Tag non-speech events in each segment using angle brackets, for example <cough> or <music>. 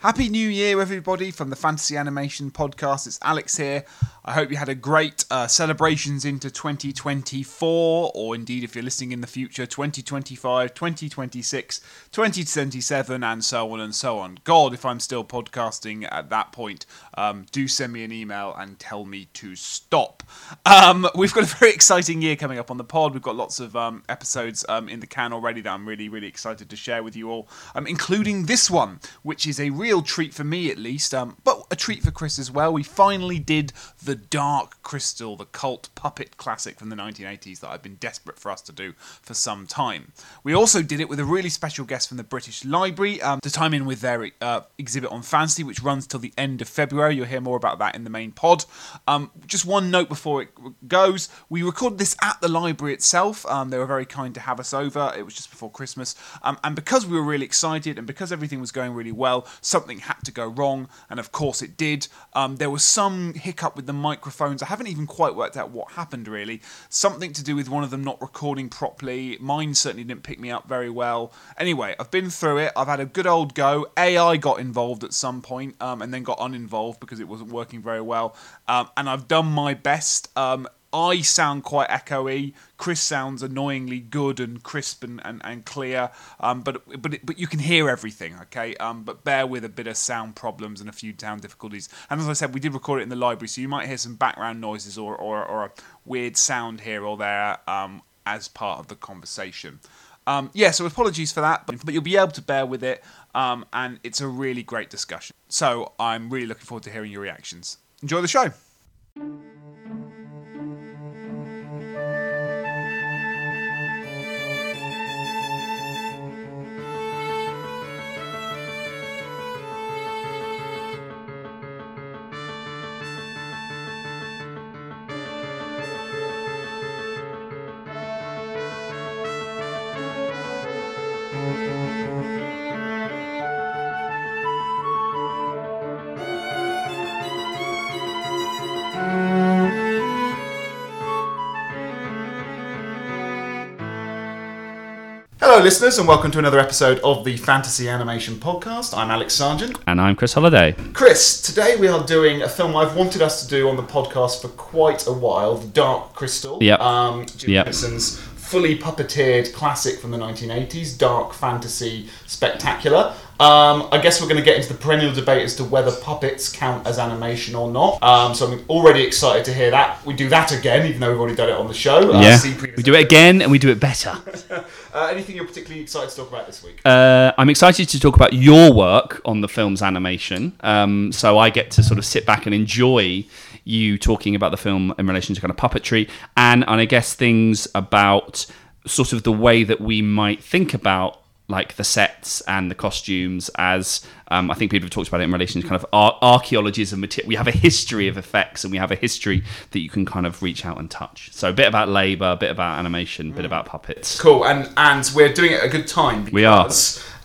Happy New Year, everybody, from the Fantasy Animation Podcast. It's Alex here. I hope you had a great uh, celebrations into 2024, or indeed, if you're listening in the future, 2025, 2026, 2027, and so on and so on. God, if I'm still podcasting at that point, um, do send me an email and tell me to stop. Um, we've got a very exciting year coming up on the pod. We've got lots of um, episodes um, in the can already that I'm really, really excited to share with you all, um, including this one, which is a real treat for me at least, um, but a treat for Chris as well. We finally did The Dark Crystal, the cult puppet classic from the 1980s that I've been desperate for us to do for some time. We also did it with a really special guest from the British Library um, to time in with their uh, exhibit on fantasy, which runs till the end of February. You'll hear more about that in the main pod. Um, just one note before it goes we recorded this at the library itself. Um, they were very kind to have us over. It was just before Christmas. Um, and because we were really excited and because everything was going really well, something had to go wrong. And of course it did. Um, there was some hiccup with the microphones. I haven't even quite worked out what happened really. Something to do with one of them not recording properly. Mine certainly didn't pick me up very well. Anyway, I've been through it. I've had a good old go. AI got involved at some point, um, and then got uninvolved because it wasn't working very well. Um, and I've done my best. Um, I sound quite echoey. Chris sounds annoyingly good and crisp and, and, and clear. Um, but but but you can hear everything, okay? Um, but bear with a bit of sound problems and a few sound difficulties. And as I said, we did record it in the library, so you might hear some background noises or or, or a weird sound here or there um, as part of the conversation. Um, yeah, so apologies for that, but, but you'll be able to bear with it, um, and it's a really great discussion. So I'm really looking forward to hearing your reactions. Enjoy the show. Hello, listeners, and welcome to another episode of the Fantasy Animation Podcast. I'm Alex Sergeant. And I'm Chris Holliday. Chris, today we are doing a film I've wanted us to do on the podcast for quite a while The Dark Crystal. Yep. Um, Jim Yep. Fully puppeteered classic from the 1980s, dark fantasy spectacular. Um, I guess we're going to get into the perennial debate as to whether puppets count as animation or not. Um, so I'm already excited to hear that. We do that again, even though we've already done it on the show. Uh, yeah. We do it again and we do it better. <laughs> Uh, anything you're particularly excited to talk about this week? Uh, I'm excited to talk about your work on the film's animation. Um, so I get to sort of sit back and enjoy you talking about the film in relation to kind of puppetry and, and I guess things about sort of the way that we might think about like the sets and the costumes as um, I think people have talked about it in relation to kind of ar- archaeologies of material. We have a history of effects and we have a history that you can kind of reach out and touch. So a bit about labour, a bit about animation, a bit about puppets. Cool, and and we're doing it at a good time We are.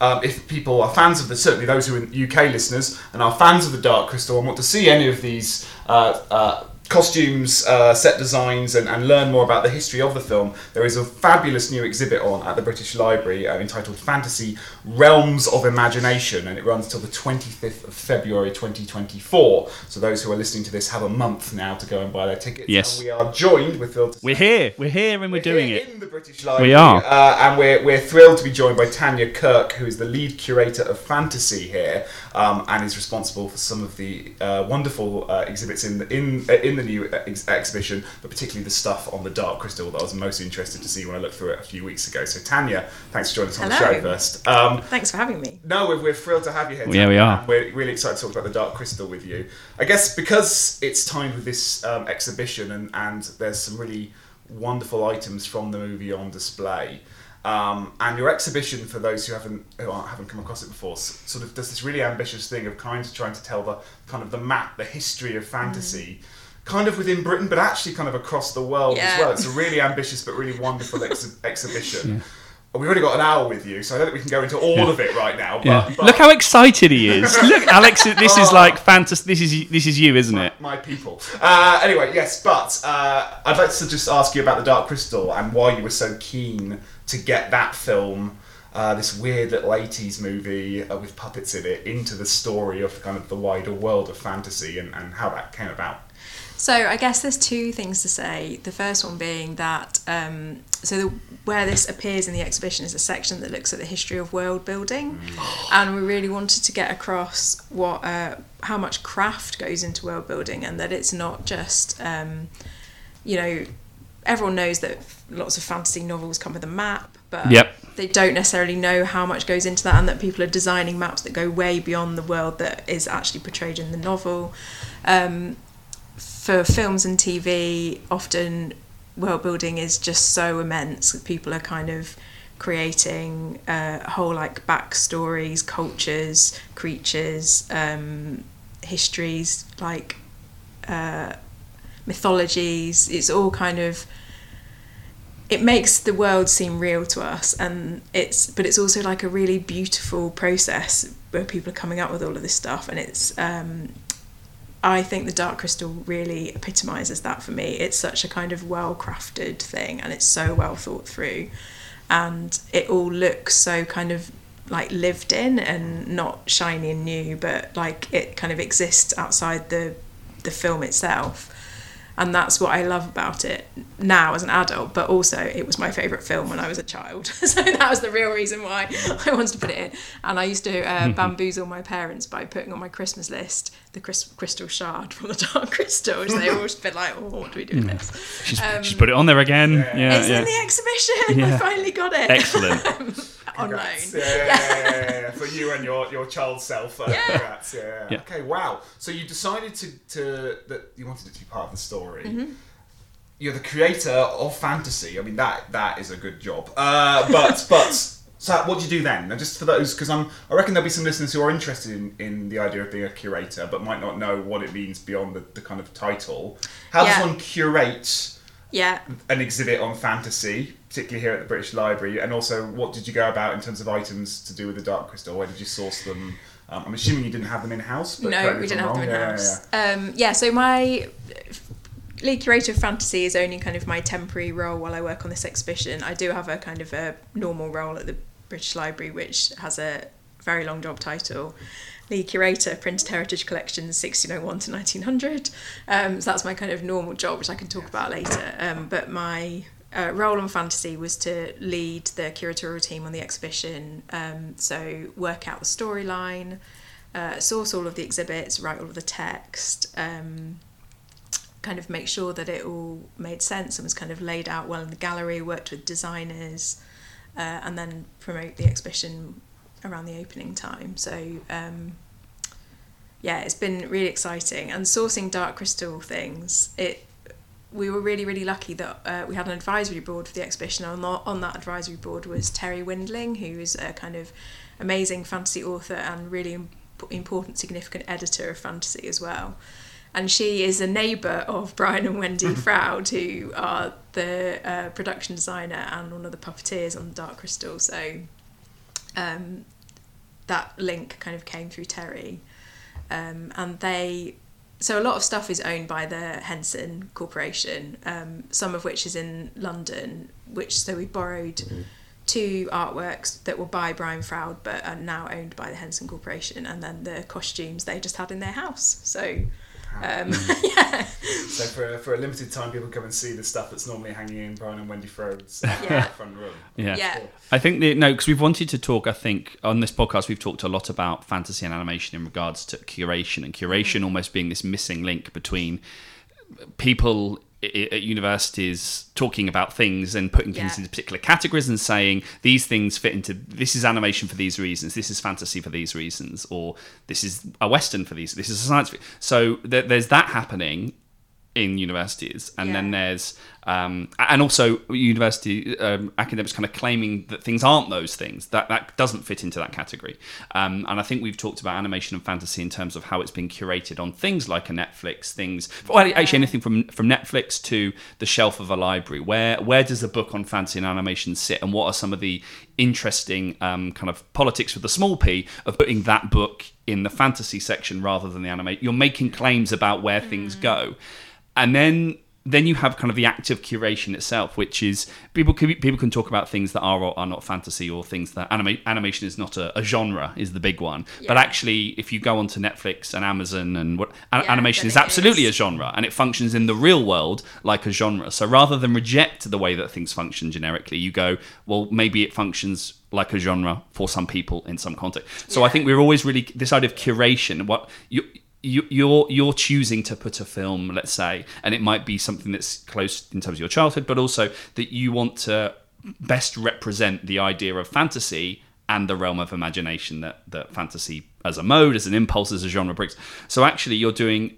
Um, if people are fans of the, certainly those who are UK listeners and are fans of the Dark Crystal and want to see any of these uh, uh, costumes, uh, set designs, and, and learn more about the history of the film, there is a fabulous new exhibit on at the British Library uh, entitled Fantasy Realms of Imagination, and it runs till the 25th of February 2024. So those who are listening to this have a month now to go and buy their tickets. Yes. And we are joined with Phil. We're here, we're here, and we're, doing here it. in the British Library. We are. uh, and we're we're thrilled to be joined by Tanya Kirk, who is the lead curator of fantasy here, um, and is responsible for some of the uh, wonderful uh, exhibits in the, in uh, in the new ex- exhibition, but particularly the stuff on the Dark Crystal that I was most interested to see when I looked through it a few weeks ago. So Tanya, thanks for joining us on the show first. Um, Thanks for having me. no, we're, we're thrilled to have you here. Yeah, we are. We're really excited to talk about the Dark Crystal with you. I guess because it's timed with this um, exhibition and, and there's some really wonderful items from the movie on display. Um, and your exhibition, for those who haven't who aren't, haven't come across it before, sort of does this really ambitious thing of kind of trying to tell the kind of the map, the history of fantasy, kind of within Britain, but actually kind of across the world as well. It's a really ambitious but really wonderful ex- <laughs> exhibition. We've already got an hour with you, so I don't think we can go into all of it right now. But, Yeah. but Look how excited he is. <laughs> Look, Alex, this is Oh. like fantasy. This is this is you, isn't it? my people. Uh, anyway, yes, but uh, I'd like to just ask you about the Dark Crystal and why you were so keen to get that film uh, this weird little 80s movie uh, with puppets in it into the story of kind of the wider world of fantasy and, and how that came about. So I guess there's two things to say. The first one being that um, so the, where this appears in the exhibition is a section that looks at the history of world building, and we really wanted to get across what uh, how much craft goes into world building, and that it's not just um, you know everyone knows that lots of fantasy novels come with a map, but Yep. they don't necessarily know how much goes into that, and that people are designing maps that go way beyond the world that is actually portrayed in the novel. Um, for films and TV, often world building is just so immense that people are kind of creating uh, whole like backstories, cultures, creatures, um, histories, like uh, mythologies. It's all kind of it makes the world seem real to us and it's but it's also like a really beautiful process where people are coming up with all of this stuff and it's um I think the Dark Crystal really epitomizes that for me. It's such a kind of well crafted thing and it's so well thought through. And it all looks so kind of like lived in and not shiny and new, but like it kind of exists outside the the film itself. And that's what I love about it now as an adult, but also it was my favourite film when I was a child. <laughs> so that was the real reason why <laughs> I wanted to put it in. And I used to uh, bamboozle my parents by putting on my Christmas list the crystal shard from the Dark Crystal, which they always been like, oh, what do we do with this? She's, Um, she's put it on there again. Yeah, it's yeah. in the exhibition. Yeah. I finally got it. Excellent. <laughs> on loan. Yeah, yeah, yeah, yeah, yeah. for you and your, your child self. Uh, Yeah. congrats. Yeah, yeah. Yeah. Okay, wow. So you decided to, to that you wanted it to be part of the story. Mm-hmm. You're the creator of fantasy. I mean that that is a good job. Uh, but <laughs> but so what do you do then? And just for those, because I'm I reckon there'll be some listeners who are interested in, in the idea of being a curator, but might not know what it means beyond the, the kind of title. How Yeah. does one curate? Yeah. an exhibit on fantasy, particularly here at the British Library, and also what did you go about in terms of items to do with the Dark Crystal? Where did you source them? Um, I'm assuming you didn't have them in house. No, we didn't have them in wrong. Yeah, house. yeah, Um, yeah, so my lead curator of fantasy is only kind of my temporary role while I work on this exhibition. I do have a kind of a normal role at the British Library, which has a very long job title. Lead curator, Printed Heritage Collections, 1601 to 1900. Um, so that's my kind of normal job, which I can talk about later. Um, but my uh, role on fantasy was to lead the curatorial team on the exhibition. Um, so work out the storyline, uh, source all of the exhibits, write all of the text, um, kind of make sure that it all made sense and was kind of laid out well in the gallery, worked with designers, uh, and then promote the exhibition around the opening time. So, um, yeah, it's been really exciting. And sourcing Dark Crystal things, it we were really really lucky that uh, we had an advisory board for the exhibition and on, that advisory board was Terri Windling who is a kind of amazing fantasy author and really important significant editor of fantasy as well and she is a neighbour of Brian and Wendy Froud who are the uh, production designer and one of the puppeteers on Dark Crystal so um, that link kind of came through Terri um, and they so a lot of stuff is owned by the Henson Corporation, um, some of which is in London. Which so we borrowed two artworks that were by Brian Froud, but are now owned by the Henson Corporation, and then the costumes they just had in their house. So um, <laughs> yeah, So for, for a limited time, people come and see the stuff that's normally hanging in Brian and Wendy Froud's Yeah. front room. Yeah. yeah, I think the, no, because we've wanted to talk. I think on this podcast we've talked a lot about fantasy and animation in regards to curation and curation almost being this missing link between people i- i- at universities talking about things and putting things Yeah. into particular categories and saying these things fit into this is animation for these reasons, this is fantasy for these reasons, or this is a western for these, this is a science. So there, there's that happening in universities, and then there's um, and also university um, academics kind of claiming that things aren't those things. That that doesn't fit into that category. Um, and I think we've talked about animation and fantasy in terms of how it's been curated on things like a Netflix, things well, actually anything from from Netflix to the shelf of a library. Where where does a book on fantasy and animation sit, and what are some of the interesting um, kind of politics with the small p of putting that book in the fantasy section rather than the animation? You're making claims about where things go and then then you have kind of the act of curation itself, which is people can people can talk about things that are or are not fantasy or things that anima- animation is not a, a genre is the big one. But actually, if you go onto Netflix and Amazon and what Yeah, animation is absolutely is. a genre and it functions in the real world like a genre. So rather than reject the way that things function generically, you go, well, maybe it functions like a genre for some people in some context. So I think we're always really this idea of curation. What you. You, you're you're choosing to put a film, let's say, and it might be something that's close in terms of your childhood, but also that you want to best represent the idea of fantasy and the realm of imagination that that fantasy as a mode, as an impulse, as a genre brings. So actually, you're doing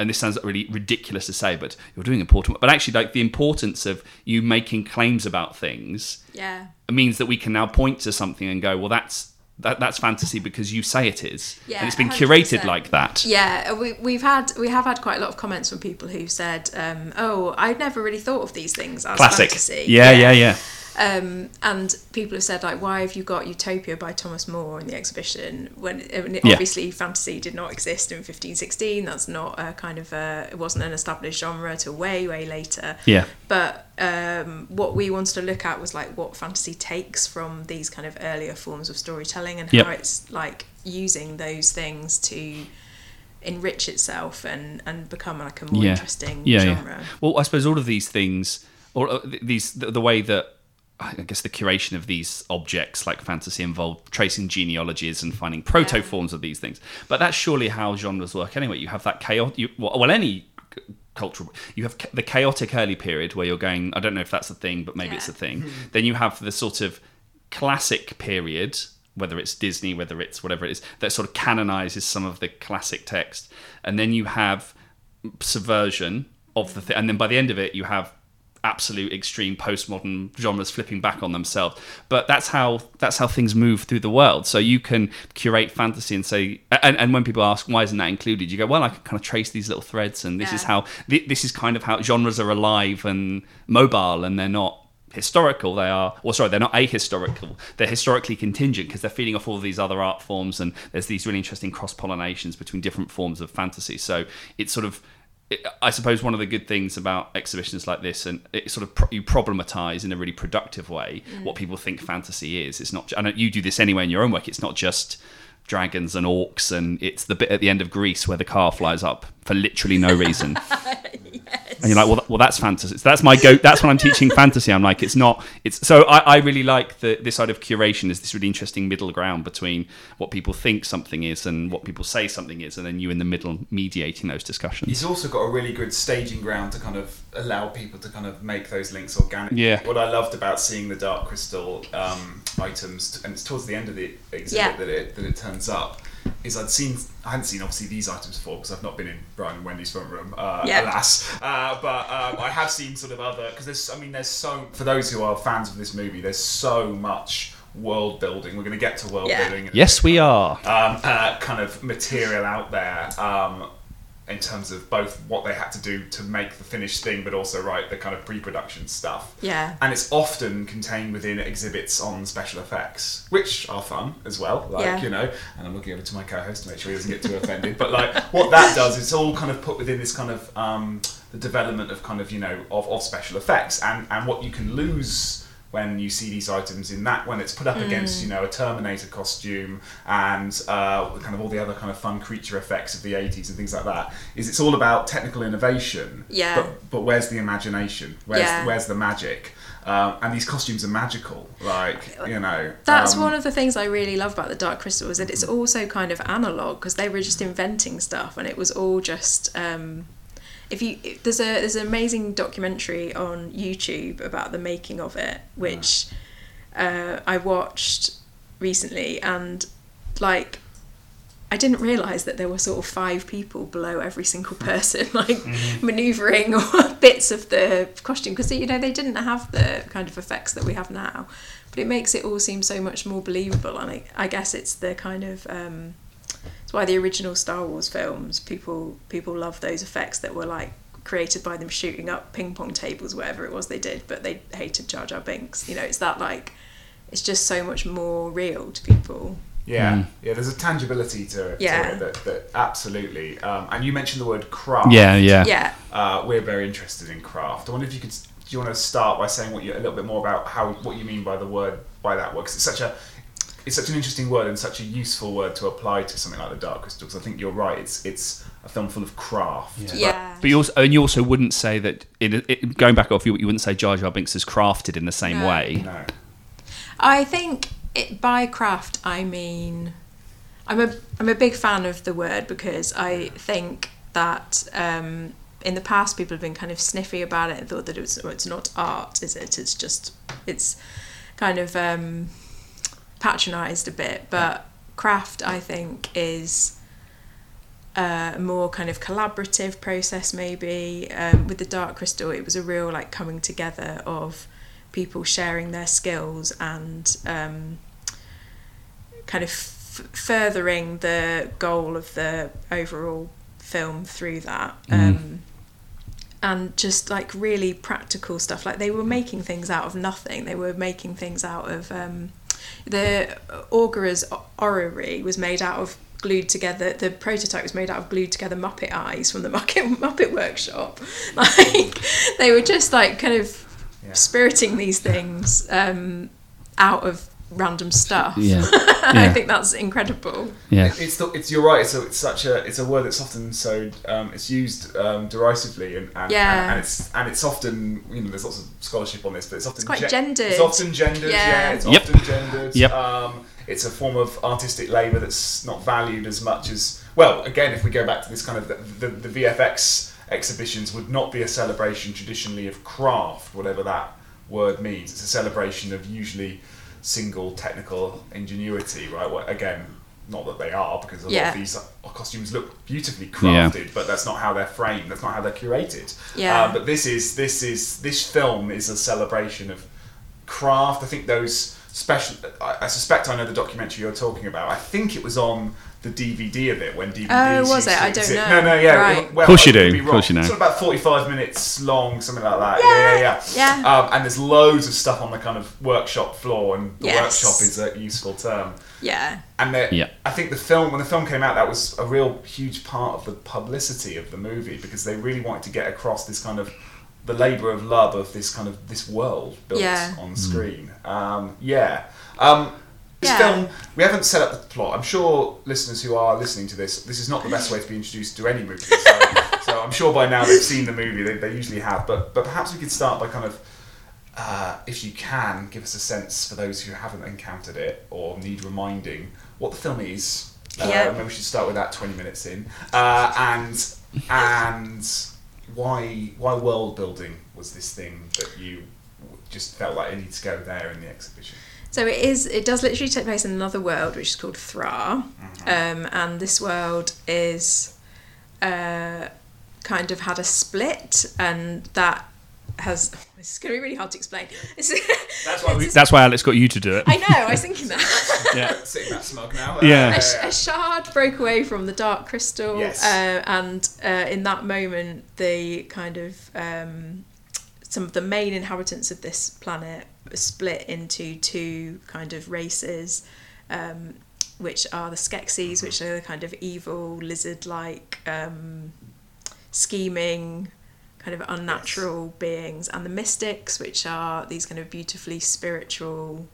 and this sounds really ridiculous to say, but you're doing important. work. But actually, like the importance of you making claims about things Yeah. means that we can now point to something and go, well, that's that, that's fantasy because you say it is, Yeah, and it's been curated 100%. like that. Yeah, we, we've had we have had quite a lot of comments from people who said, um, "Oh, I'd never really thought of these things as Classic. fantasy." Yeah, yeah, yeah. Um, and people have said like, "Why have you got Utopia by Thomas More in the exhibition when I mean, Yeah. obviously fantasy did not exist in 1516? That's not a kind of a, it wasn't an established genre till way way later." Yeah. But um, what we wanted to look at was like what fantasy takes from these kind of earlier forms of storytelling and Yep. how it's like using those things to enrich itself and and become like a more yeah. interesting yeah, genre. Yeah. Well, I suppose all of these things, or uh, these, the, the way that I guess the curation of these objects like fantasy involve tracing genealogies and finding proto forms of these things. But that's surely how genres work anyway. You have that chaos. You, well, well, any cultural. You have the chaotic early period where you're going. I don't know if that's a thing, but maybe Yeah. it's a thing. <laughs> Then you have the sort of classic period whether it's Disney, whether it's whatever it is, that sort of canonizes some of the classic text. And then you have subversion of the thing. And then by the end of it, you have absolute extreme postmodern genres flipping back on themselves. But that's how that's how things move through the world. So you can curate fantasy and say and, and when people ask why isn't that included? you go well i can kind of trace these little threads and this is how this is kind of how genres are alive and mobile and they're not historical. They are or sorry they're not ahistorical. They're historically contingent because they're feeding off all these other art forms and there's these really interesting cross pollinations between different forms of fantasy. So it's sort of it- I suppose one of the good things about exhibitions like this, and it sort of pro- you problematize in a really productive way mm. what people think fantasy is. It's not. Know you do this anyway in your own work. It's not just dragons and orcs, and it's the bit at the end of Grease where the car flies up for literally no reason. <laughs> And you're like, well, th- well, that's fantasy. So that's my go. That's when I'm teaching fantasy. I'm like, it's not. It's so I, I really like the this side of curation is this really interesting middle ground between what people think something is and what people say something is, and then you in the middle mediating those discussions. He's also got a really good staging ground to kind of allow people to kind of make those links organic. Yeah. What I loved about seeing the Dark Crystal um, items, and it's towards the end of the exhibit Yeah. that it that it turns up, is I'd seen I hadn't seen obviously these items before because I've not been in Brian and Wendy's front room, uh, Yeah. alas. Uh, but um, I have seen sort of other because there's I mean there's so for those who are fans of this movie, there's so much world building. We're going to get to world Yeah. building. Yes, we are. um, uh, kind of material out there um, in terms of both what they had to do to make the finished thing, but also write the kind of pre-production stuff. Yeah. And it's often contained within exhibits on special effects, which are fun as well. Like Yeah. you know, and I'm looking over to my co-host to make sure he doesn't get too offended. But like what that does, it's all kind of put within this kind of um, the development of kind of you know of, of special effects and and what you can lose when you see these items in that when it's put up against you know a Terminator costume and uh, kind of all the other kind of fun creature effects of the 80s and things like that is it's all about technical innovation Yeah. but but where's the imagination where's Yeah. where's the magic um, and these costumes are magical like you know That's um, one of the things I really love about the Dark Crystal is that it's also kind of analog because they were just inventing stuff and it was all just. Um, if you there's a there's an amazing documentary on YouTube about the making of it, which uh, I watched recently, and like I didn't realize that there were sort of five people below every single <laughs> person, <laughs> like maneuvering or <laughs> bits of the costume, because you know they didn't have the kind of effects that we have now. But it makes it all seem so much more believable, and I, I guess it's the kind of um, it's why the original Star Wars films people people love those effects that were like created by them shooting up ping pong tables, whatever it was they did, but they hated Jar Jar Binks. You know, it's that like it's just so much more real to people. Yeah, yeah. There's a tangibility to it. Yeah. To it that, that absolutely. Um, and you mentioned the word craft. Yeah, yeah. Yeah. Uh, we're very interested in craft. I wonder if you could. Do you want to start by saying what you a little bit more about how what you mean by the word by that word? Because it's such a it's such an interesting word and such a useful word to apply to something like the Dark Crystal. Because I think you're right. It's it's a film full of craft. Yeah. But you also, and you also wouldn't say that. It, it, going back off, you, you wouldn't say Jar Jar Binks is crafted in the same No. way. No. I think it, by craft I mean I'm a I'm a big fan of the word because I think that um, in the past people have been kind of sniffy about it and thought that it was, oh, it's not art, is it? It's just it's kind of um, patronised a bit, but craft I think is uh, a more kind of collaborative process maybe. Um, with the dark crystal it was a real like coming together of people sharing their skills and um, kind of f- furthering the goal of the overall film through that. Um, and just like really practical stuff. Like they were making things out of nothing. They were making things out of um, the Aughra's orrery was made out of glued together the prototype was made out of glued together muppet eyes from the <laughs> muppet, muppet workshop <laughs> like they were just like kind of Yeah. spiriting these things um, out of random stuff Yeah. <laughs> and I think that's incredible Yeah. It's the, it's you're right. It's, it's such a it's a word that's often so um, it's used um, derisively and and, Yeah. and it's and it's often you know there's lots of scholarship on this, but it's often It's quite gen- gendered. It's often gendered. Yeah, Yeah. it's Yep. often gendered. Yep. Um, it's a form of artistic labour that's not valued as much as well. Again, if we go back to this kind of the, the, the VFX exhibitions would not be a celebration traditionally of craft, whatever that word means. It's a celebration of usually single technical ingenuity, right? Well, again, not that they are, because a lot of these costumes look beautifully Yeah. crafted, but that's not how they're framed. That's not how they're curated. Yeah. Uh, but this is this is this film is a celebration of craft. I think those special. I, I suspect I know the documentary you're talking about. I think it was on the DVD of it when DVDs. Oh, was used it? to I don't know. No, no, yeah. Right. Well, Course you do, be wrong. course you know. It's sort of about 45 minutes long, something like that. Yeah, yeah, yeah. Yeah. Um, and there's loads of stuff on the kind of workshop floor, and the Yes. workshop is a useful term. yeah And the, Yeah. I think the film, when the film came out, that was a real huge part of the publicity of the movie because they really wanted to get across this kind of the labour of love of this kind of this world built Yeah. on screen. Um, yeah. Um, this Yeah. film, we haven't set up the plot. I'm sure listeners who are listening to this, this is not the best way to be introduced to any movie. So, <laughs> so I'm sure by now they've seen the movie. They, they usually have, but but perhaps we could start by kind of uh, if you can, give us a sense for those who haven't encountered it or need reminding what the film is. Uh, Yeah. Maybe we should start with that 20 minutes in. Uh, and and why why world building was this thing that you just felt like it needs to go there in the exhibition? So it is. It does literally take place in another world, which is called Thra, Mm-hmm. um, and this world is uh, kind of had a split, and that has. <laughs> This is going to be really hard to explain. <laughs> That's why we That's why Alex got you to do it. I know. I was thinking <laughs> that. Yeah. sitting that smug now. Yeah. a, sh- a shard broke away from the dark crystal, Yes. uh, and uh, in that moment, the kind of um, some of the main inhabitants of this planet split into two kind of races, um, which are the Skeksis, which are the kind of evil lizard-like, um, scheming. Kind of unnatural beings, and the mystics, which are these kind of beautifully spiritual,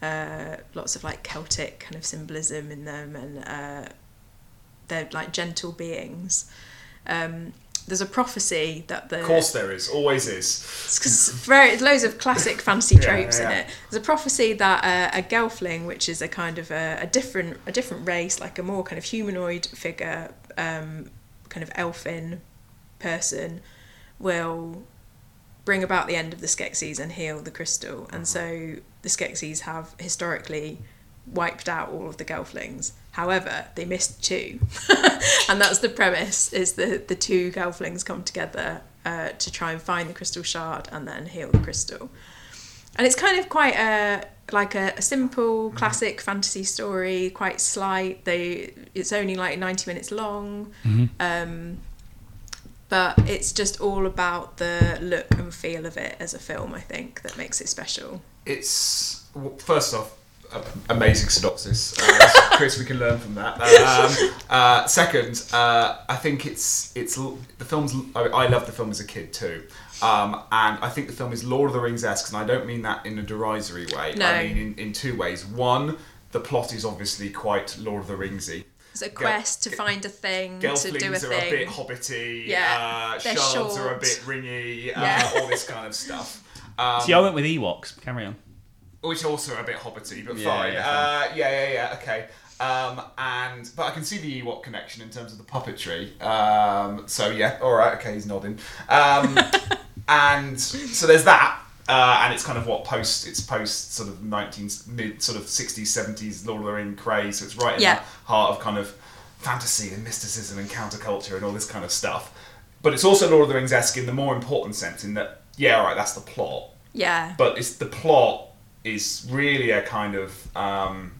uh, lots of like Celtic kind of symbolism in them, and uh, they're like gentle beings. Um, there's a prophecy that the Of course there is, always is. because very loads of classic fantasy Yeah, tropes yeah. in it. There's a prophecy that uh, a gelfling, which is a kind of a, a different a different race, like a more kind of humanoid figure, um, kind of elfin person, will bring about the end of the Skeksis and heal the crystal. And so the Skeksis have historically wiped out all of the Gelflings. However, they missed two, <laughs> and that's the premise: is that the two Gelflings come together uh, to try and find the crystal shard and then heal the crystal. And it's kind of quite a like a, a simple classic fantasy story, quite slight. They it's only like ninety minutes long. Um, but it's just all about the look and feel of it as a film. I think that makes it special. It's well, first off, a- amazing synopsis. Uh, so, Chris, we can learn from that. Um, uh, second, uh, I think it's it's the film's. I, I loved the film as a kid too. Um, and I think the film is Lord of the Rings esque, and I don't mean that in a derisory way. No. I mean in, in two ways. One, the plot is obviously quite Lord of the Ringsy. It's a quest to find a thing, to do a Gelflings are thing. a bit hobbity. Yeah, uh, they're shards are a bit ringy. Yeah. Uh, all this kind of stuff. Um, <laughs> See, I went with Ewoks. Carry on. Which also are a bit hobbity, but Yeah, fine. yeah, uh, yeah, yeah, yeah. Okay. Um, and but I can see the Ewok connection in terms of the puppetry. Um, so yeah, all right. Okay, he's nodding. Um, <laughs> and so there's that. Uh, and it's kind of what post it's post sort of 19 mid sort of 60s 70s Lord of the Rings craze so it's right in Yeah. the heart of kind of fantasy and mysticism and counterculture and all this kind of stuff but it's also Lord of the Rings esque in the more important sense in that yeah all right that's the plot Yeah. but it's the plot is really a kind of um,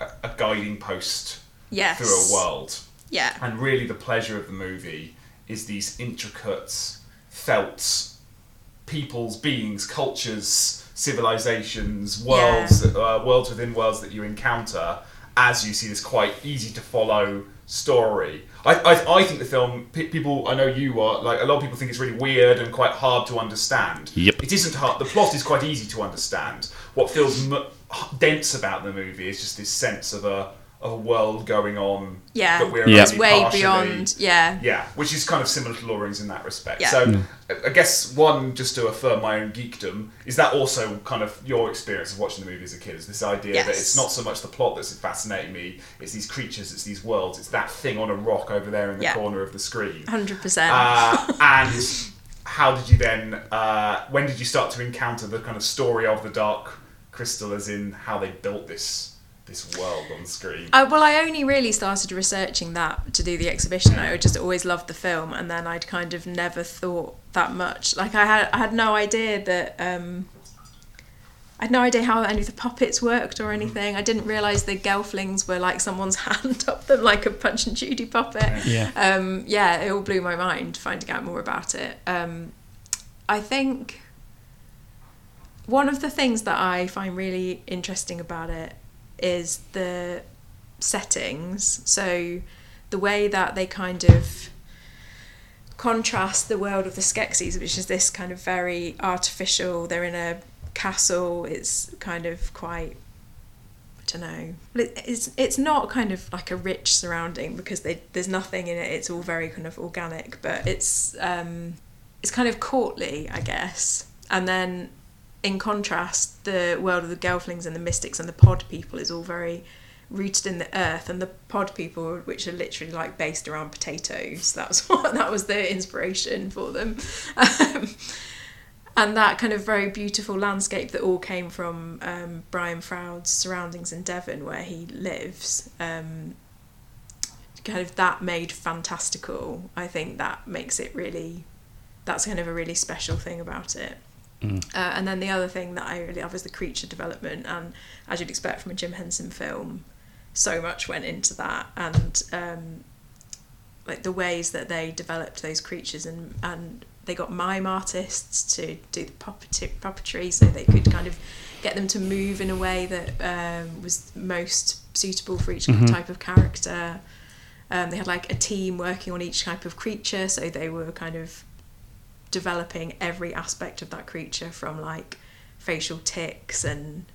a, a guiding post yes. through a world, Yeah. and really the pleasure of the movie is these intricate, felt peoples, beings, cultures, civilizations, worlds, uh, worlds within worlds that you encounter as you see this quite easy to follow story. I, I, I think the film, pe- people, I know you are, like, a lot of people think it's really weird and quite hard to understand. Yep. It isn't hard. The plot is quite easy to understand. What feels m- dense about the movie is just this sense of a, of a world going on Yeah. that we're Yeah. It's only way partially- beyond. Yeah. yeah, which is kind of similar to Lord of the Rings in that respect. Yeah. So, I- I guess one, just to affirm my own geekdom, is that also kind of your experience of watching the movie as a kid? Is this idea that it's not so much the plot that's fascinating me; it's these creatures, it's these worlds, it's that thing on a rock over there in the Yeah. corner of the screen. Hundred percent. Uh, and how did you then? Uh, when did you start to encounter the kind of story of the Dark Crystal, as in how they built this this world on screen? Uh, well, I only really started researching that to do the exhibition. I just always loved the film, and then I'd kind of never thought that much. Like I had, I had no idea that. Um, I had no idea how any of the puppets worked or anything. I didn't realise the gelflings were like someone's <laughs> hand up them, like a Punch and Judy puppet. Yeah. Um, yeah, it all blew my mind finding out more about it. Um, I think one of the things that I find really interesting about it is the settings. So the way that they kind of contrast the world of the Skeksis, which is this kind of very artificial. They're in a castle. It's kind of quite. I don't know. It's it's not kind of like a rich surrounding because they, there's nothing in it. It's all very kind of organic, but it's um, it's kind of courtly, I guess. And then in contrast, the world of the Gelflings and the Mystics and the Pod people is all very rooted in the earth, and the Pod people, which are literally like based around potatoes. That's <laughs> what that was the inspiration for them. <laughs> Um, and that kind of very beautiful landscape that all came from um, Brian Froud's surroundings in Devon, where he lives. Um, kind of that made fantastical. I think that makes it really. That's kind of a really special thing about it. Uh, and then the other thing that I really love is the creature development, and as you'd expect from a Jim Henson film, so much went into that, and um, like the ways that they developed those creatures, and and they got mime artists to do the puppet- puppetry, so they could kind of get them to move in a way that um, was most suitable for each type of character. Um, they had like a team working on each type of creature, so they were kind of developing every aspect of that creature from like facial tics and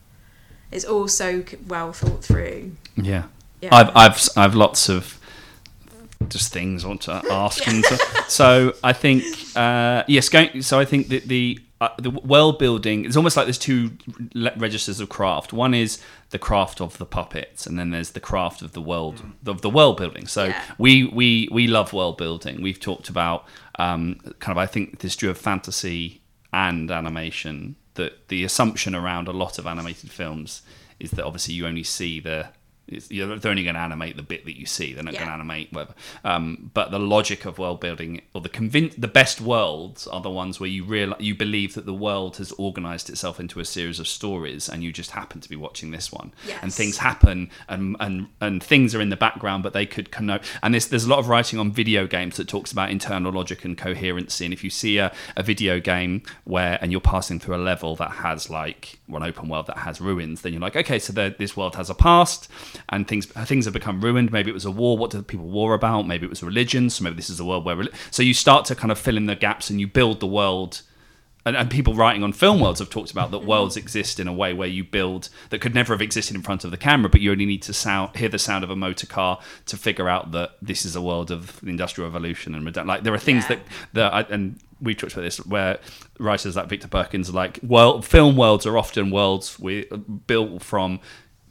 it's all so well thought through. Yeah. Yeah. I've I've I've lots of just things I want to <laughs> ask. and so, so I think uh, yes, going. So I think that the uh, the world building is almost like there's two registers of craft. One is the craft of the puppets, and then there's the craft of the world of the world building. So Yeah. we we we love world building. We've talked about um, kind of I think this drew of fantasy and animation. That the assumption around a lot of animated films is that obviously you only see the It's, you're, they're only going to animate the bit that you see. They're not Yeah. going to animate whatever. Um, but the logic of world building, or the convin- the best worlds, are the ones where you real you believe that the world has organized itself into a series of stories, and you just happen to be watching this one. And things happen, and and and things are in the background, but they could connote. And there's there's a lot of writing on video games that talks about internal logic and coherency. And if you see a, a video game where and you're passing through a level that has like an open world that has ruins, then you're like, okay, so there, this world has a past, and things things have become ruined. Maybe it was a war. What did people war about? Maybe it was religion. So maybe this is a world where. So you start to kind of fill in the gaps, and you build the world and, and people writing on film worlds have talked about that mm-hmm. worlds exist in a way where you build that could never have existed in front of the camera, but you only need to sound hear the sound of a motor car to figure out that this is a world of the industrial revolution and like there are things Yeah. that that I, and we talked about this where writers like Victor Perkins are like well film worlds are often worlds we built from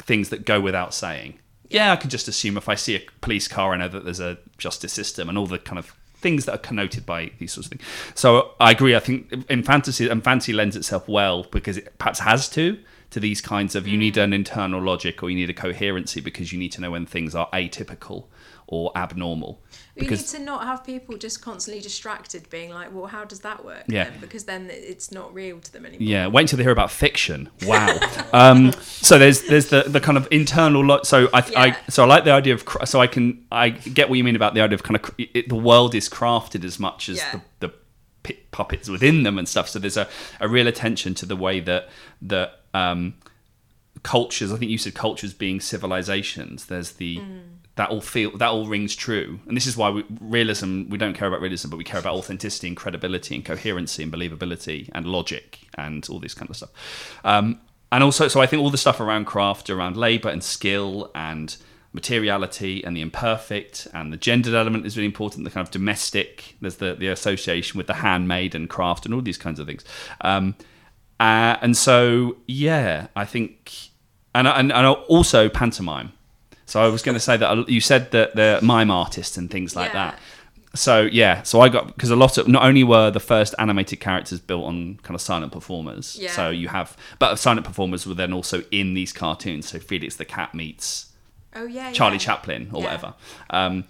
things that go without saying. Yeah, I can just assume if I see a police car, I know that there's a justice system and all the kind of things that are connoted by these sorts of things. So I agree. I think in fantasy, and fantasy lends itself well because it perhaps has to to these kinds of you need mm. an internal logic or you need a coherency because you need to know when things are atypical or abnormal. You need to not have people just constantly distracted, being like, "Well, how does that work?" Yeah. then? because then it's not real to them anymore. Yeah, wait until they hear about fiction. Wow. <laughs> um, so there's there's the, the kind of internal. Lo- so I, I so I like the idea of cra- so I can I get what you mean about the idea of kind of cr- it, the world is crafted as much as Yeah. the, the puppets within them and stuff. So there's a, a real attention to the way that that um, cultures. I think you said cultures being civilizations. There's the that all feel that all rings true, and this is why we, realism. We don't care about realism, but we care about authenticity and credibility and coherency and believability and logic and all this kind of stuff. Um, and also, so I think all the stuff around craft, around labor and skill and materiality and the imperfect and the gendered element is really important. The kind of domestic, there's the the association with the handmade and craft and all these kinds of things. Um, uh, and so, yeah, I think, and and, and also pantomime. So I was going to say that you said that the mime artists and things like Yeah. that. So yeah, so I got because a lot of not only were the first animated characters built on kind of silent performers. Yeah. So you have, but silent performers were then also in these cartoons. So Felix the cat meets Oh yeah. Charlie yeah. Chaplin or Yeah. whatever. Um,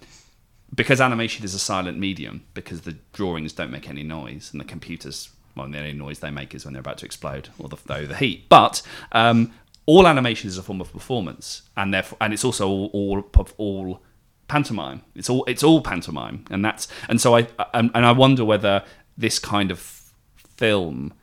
because animation is a silent medium, because the drawings don't make any noise, and the computers, well, the only noise they make is when they're about to explode or the, though the heat. But um, all animation is a form of performance, and therefore, and it's also all all, all pantomime. It's all it's all pantomime, and that's and so I and, and I wonder whether this kind of film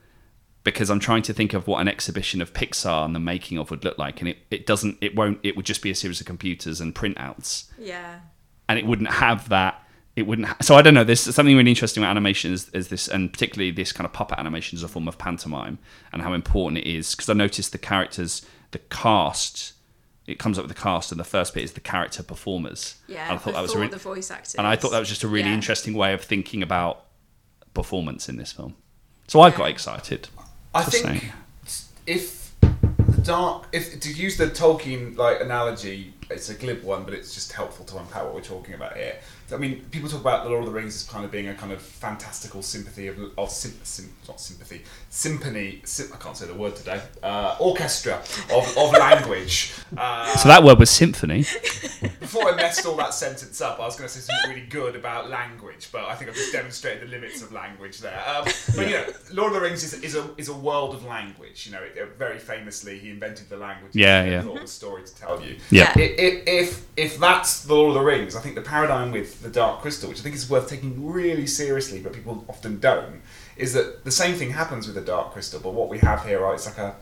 because I'm trying to think of what an exhibition of Pixar and the making of would look like, and it, it doesn't, it won't, it would just be a series of computers and printouts, Yeah. and it wouldn't have that. It wouldn't. Ha- so I don't know. There's something really interesting about animation is, is this, and particularly this kind of puppet animation is a form of pantomime, and how important it is. Because I noticed the characters, the cast. It comes up with the cast, and the first bit is the character performers. Yeah. and I thought that was a before really, the voice actors. and I thought that was just a really Yeah. interesting way of thinking about performance in this film. So I got excited. I think saying. if the dark, if to use the Tolkien like analogy, it's a glib one, but it's just helpful to unpack what we're talking about here. I mean, people talk about the Lord of the Rings as kind of being a kind of fantastical sympathy of, of sim, sim, not sympathy, symphony. Sim, I can't say the word today. Uh, orchestra of, of language. Uh, <laughs> So that word was symphony. <laughs> before I messed all that sentence up, I was going to say something really good about language, but I think I've just demonstrated the limits of language there. Um, but you know, Lord of the Rings is, is a is a world of language. You know, it, very famously, he invented the language. Yeah, and yeah. thought the story to tell you. Yeah. If, if if that's the Lord of the Rings, I think the paradigm with the Dark Crystal, which I think is worth taking really seriously, but people often don't, is that the same thing happens with the Dark Crystal, but what we have here, right, it's like a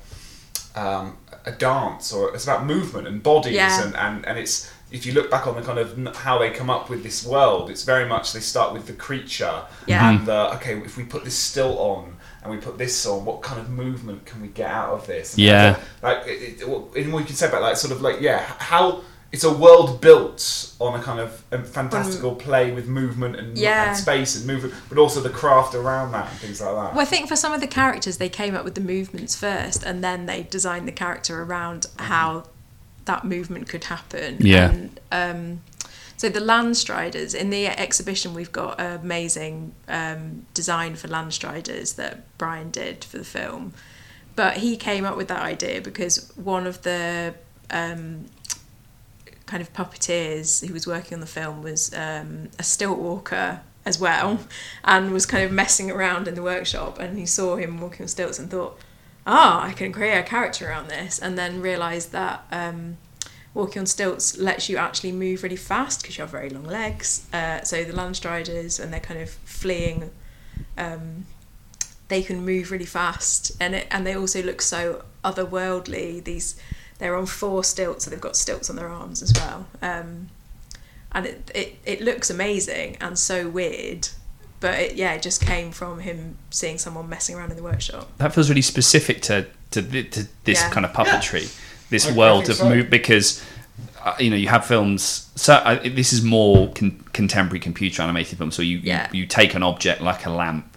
um, a dance, or it's about movement and bodies, Yeah. and, and and it's if you look back on the kind of how they come up with this world, it's very much they start with the creature Yeah. and the okay, if we put this still on and we put this on, what kind of movement can we get out of this? And Yeah. like it, it, what- in what you can say about like sort of like yeah, how it's a world built on a kind of a fantastical play with movement and, Yeah. and space and movement, but also the craft around that and things like that. Well, I think for some of the characters, they came up with the movements first, and then they designed the character around how that movement could happen. Yeah. And, um, so the Landstriders in the exhibition, we've got an amazing um, design for Landstriders that Brian did for the film, but he came up with that idea because one of the um, kind of puppeteers who was working on the film was um, a stilt walker as well, and was kind of messing around in the workshop, and he saw him walking on stilts and thought, "Ah, I can create a character around this," and then realised that. Um, walking on stilts lets you actually move really fast because you have very long legs. Uh, so the Landstriders, and they're kind of fleeing, um, they can move really fast, and it and they also look so otherworldly. These they're on four stilts, so they've got stilts on their arms as well. Um, and it, it it looks amazing and so weird. But it, yeah, it just came from him seeing someone messing around in the workshop. That feels really specific to to, to this Yeah. kind of puppetry, this I- I world think of so. move because. Uh, you know, you have films. So uh, this is more con- contemporary computer animated films. So you, Yeah. you you take an object like a lamp,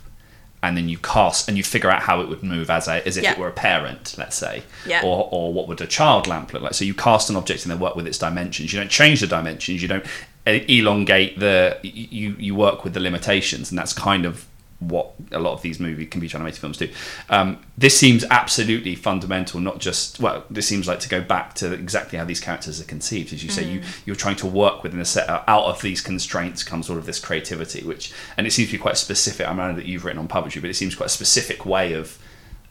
and then you cast and you figure out how it would move as a as if Yeah. it were a parent, let's say, Yeah. or or what would a child lamp look like. So you cast an object and then work with its dimensions. You don't change the dimensions. You don't uh, elongate the. You you work with the limitations, and that's kind of what a lot of these movie computer animated films do. Um, this seems absolutely fundamental, not just well. This seems like to go back to exactly how these characters are conceived. As you say, you you're trying to work within a set out of these constraints comes sort of this creativity, which and it seems to be quite specific. I know that you've written on puppetry, but it seems quite a specific way of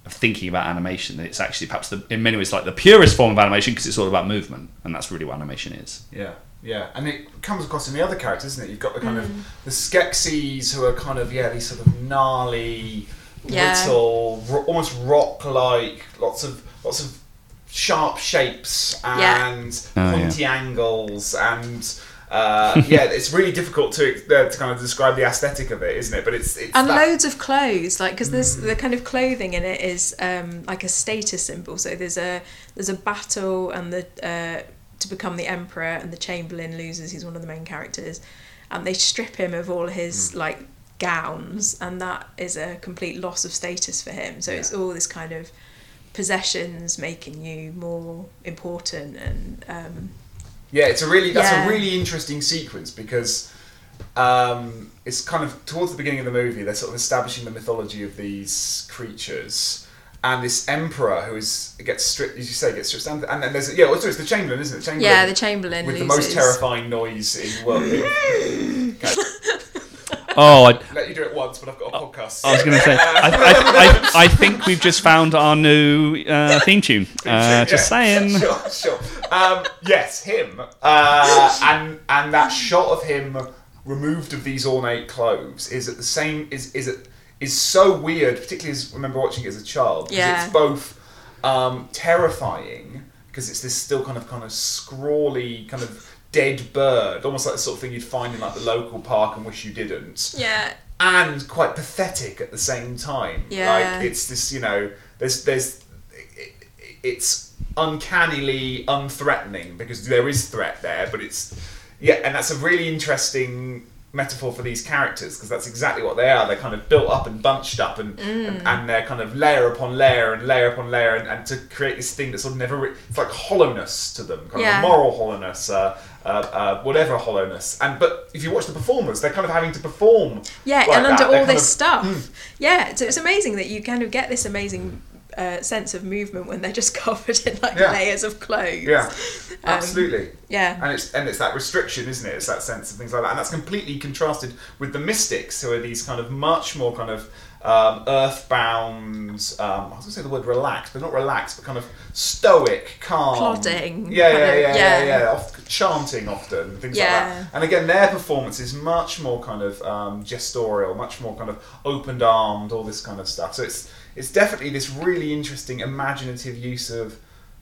of thinking about animation. That it's actually perhaps the, in many ways like the purest form of animation because it's all about movement, and that's really what animation is. Yeah, yeah, and it comes across in the other characters, isn't it? You've got the kind Mm. of the Skeksis who are kind of yeah these sort of gnarly, Yeah. brittle, ro- almost rock-like, lots of lots of sharp shapes Yeah. and Oh, pointy angles and. Uh, <laughs> yeah, it's really difficult to uh, to kind of describe the aesthetic of it, isn't it? But it's, it's and that- loads of clothes like because there's the kind of clothing in it is um, like a status symbol so there's a there's a battle and the uh, to become the emperor and the chamberlain loses he's one of the main characters and they strip him of all his like gowns and that is a complete loss of status for him. So it's all this kind of possessions making you more important and um, Yeah, it's a really that's Yeah. a really interesting sequence because um, it's kind of towards the beginning of the movie they're sort of establishing the mythology of these creatures and this emperor who is gets stripped as you say gets stripped down and then there's yeah also it's the chamberlain isn't it chamberlain yeah the chamberlain with the most terrifying noise in the world <laughs> okay, Oh, I, let you do it once but I've got a podcast I was going to say, I, I, I, I think we've just found our new uh, theme tune. <laughs> Uh, just saying. <laughs> Sure, sure. Um, yes, him. Uh, and and that shot of him removed of these ornate clothes is at the same is is it is so weird, particularly as I remember watching it as a child. 'cause Yeah. It's both um, terrifying because it's this still kind of kind of scrawly kind of dead bird, almost like the sort of thing you'd find in like the local park and wish you didn't yeah and quite pathetic at the same time. Yeah. Like it's this, you know, there's there's it, it's uncannily unthreatening because there is threat there, but it's yeah, and that's a really interesting metaphor for these characters because that's exactly what they are. They're kind of built up and bunched up, and and, and they're kind of layer upon layer and layer upon layer, and, and to create this thing that's sort of never. Re- it's like hollowness to them, kind Yeah. of moral hollowness. Uh, uh, uh, whatever hollowness, and but if you watch the performers, they're kind of having to perform. Yeah, like and under that. All this of- stuff. Yeah, so it's amazing that you kind of get this amazing uh, sense of movement when they're just <laughs> covered in like Yeah. layers of clothes. Yeah, Um, absolutely. Yeah. And it's and it's that restriction, isn't it? It's that sense of things like that, and that's completely contrasted with the mystics, who are these kind of much more kind of um, earthbound. Um, I was going to say the word relaxed, but not relaxed, but kind of stoic, calm, Plodding, Yeah, kind yeah, of- yeah, yeah, yeah. yeah. Oft, chanting often, things like that. And again, their performance is much more kind of um, gestorial, much more kind of opened armed, all this kind of stuff. So it's it's definitely this really interesting imaginative use of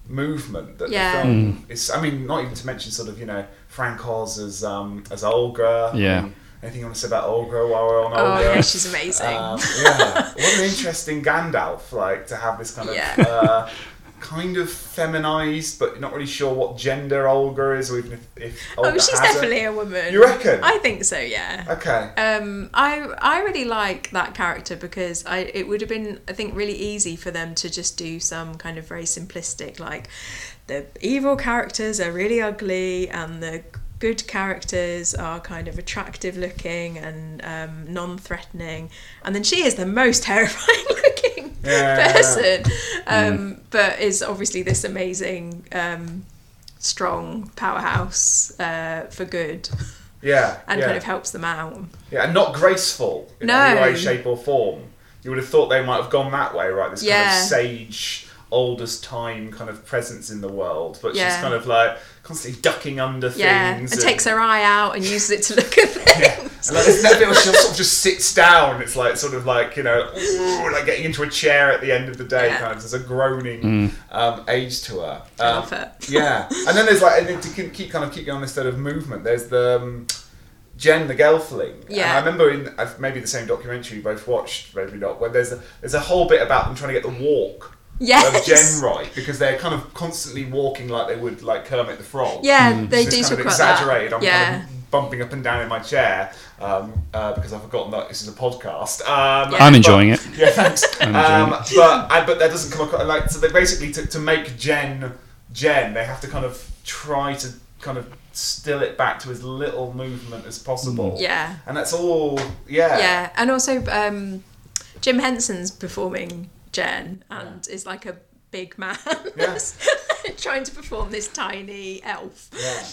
movement that Yeah. the film is. I mean, not even to mention sort of you know Frank Oz as um, as Aughra. Yeah. Um, Anything you want to say about Aughra while we're on Oh Aughra? yeah, she's amazing. Um, yeah, what an interesting Gandalf, like to have this kind of Yeah. uh, kind of feminized, but not really sure what gender Aughra is, or even if, if Aughra oh, she's definitely a woman. You reckon? I think so. Yeah. Okay. Um, I I really like that character because I it would have been I think really easy for them to just do some kind of very simplistic like the evil characters are really ugly and the good characters are kind of attractive looking and um, non-threatening and then she is the most <laughs> terrifying looking Yeah. person um, but is obviously this amazing um, strong powerhouse uh, for good Yeah. and yeah. kind of helps them out. Yeah, and not graceful in No. any way, shape, or form. You would have thought they might have gone that way, right? This kind of sage, oldest time kind of presence in the world, but she's kind of like constantly ducking under Yeah, things. and takes her eye out and uses it to look at <laughs> things. And like there's that bit where she sort of just sits down. It's like sort of like you know, ooh, like getting into a chair at the end of the day. Yeah. Kind of there's a groaning um, age to her. I Um, love it. yeah, and then there's like and then to keep- keep kind of keep going on this sort of movement. There's the um, Jen the Gelfling. And Yeah. I remember in uh, maybe the same documentary you both watched, maybe not, where there's a there's a whole bit about them trying to get the walk Yes. of Jen right because they're kind of constantly walking like they would like Kermit the Frog. Yeah, they It's do kind talk of exaggerated. that. I'm yeah. kind of bumping up and down in my chair um, uh, because I've forgotten that this is a podcast. Um, Yeah. I'm but- enjoying it. <laughs> Yeah, thanks. <laughs> Um, enjoying but uh, but that doesn't come across like so. They basically to, to make Jen Jen, they have to kind of try to kind of still it back to as little movement as possible. Yeah. and that's all. Yeah, Yeah, and also um, Jim Henson's performing Jen and is like a big man Yeah. <laughs> trying to perform this tiny elf.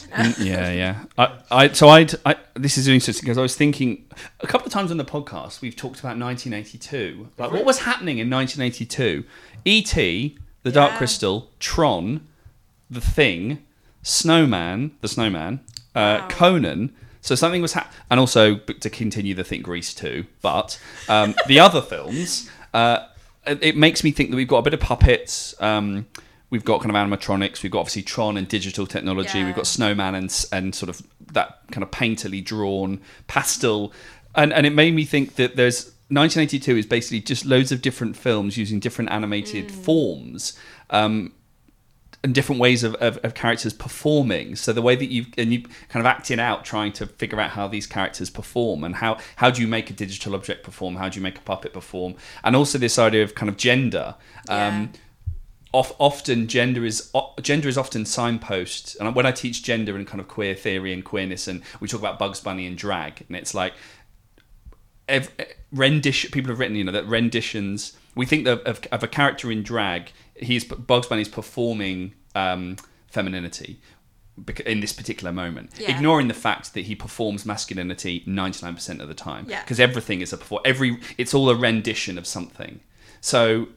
Yeah. <laughs> Yeah, yeah. I, I, so I'd, I, this is interesting because I was thinking a couple of times on the podcast we've talked about 1982. Like, what was happening in 1982? E.T., The Dark Yeah. Crystal, Tron, The Thing, Snowman, The Snowman, uh, Wow. Conan. So something was happening, and also to continue the Think Grease too. But um, the other films, uh, it, makes me think that we've got a bit of puppets. Um, we've got kind of animatronics. We've got obviously Tron and digital technology. Yeah. We've got Snowman and and sort of that kind of painterly drawn pastel, and and it made me think that there's 1982 is basically just loads of different films using different animated forms. Um, and different ways of, of, of characters performing. So the way that you and you kind of acting out, trying to figure out how these characters perform and how how do you make a digital object perform? How do you make a puppet perform? And also this idea of kind of gender. Um, of, often gender is gender is often signpost and when I teach gender and kind of queer theory and queerness and we talk about Bugs Bunny and drag and it's like ev- rendition people have written you know that renditions we think of, of, of a character in drag he's Bugs Bunny's performing um, femininity in this particular moment Yeah. ignoring the fact that he performs masculinity 99% of the time Yeah. because everything is a perform every it's all a rendition of something so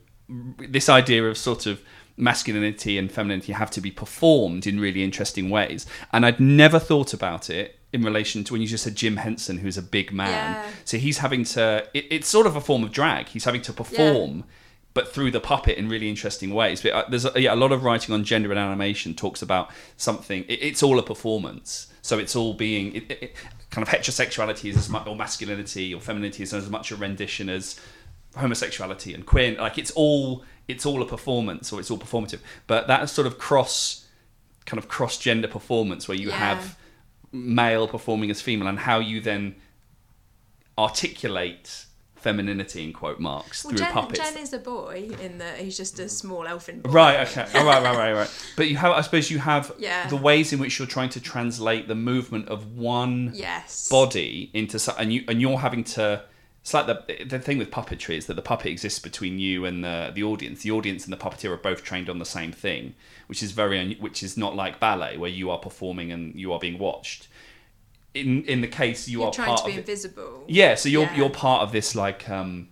this idea of sort of masculinity and femininity have to be performed in really interesting ways and I'd never thought about it in relation to when you just said Jim Henson who's a big man Yeah. so he's having to. It, it's sort of a form of drag. He's having to perform, but through the puppet in really interesting ways. But uh, there's a, yeah, a lot of writing on gender and animation talks about something. It, it's all a performance. So it's all being it- kind of heterosexuality is as much or masculinity or femininity is as much a rendition as homosexuality and queer. Like it's all it's all a performance or it's all performative. But that sort of cross kind of cross gender performance where you Yeah. have male performing as female and how you then articulate femininity in quote marks Well, through Jen, puppets. Jen is a boy in that he's just a small elfin boy. Right. Okay. Oh, right. Right. Right. Right. But you have, I suppose, you have Yeah. the ways in which you're trying to translate the movement of one Yes. body into, and you and you're having to. It's like the the thing with puppetry is that the puppet exists between you and the the audience. The audience and the puppeteer are both trained on the same thing, which is very un- which is not like ballet where you are performing and you are being watched. In in the case you You're are trying to be of it- invisible. yeah, so you're Yeah. you're part of this like um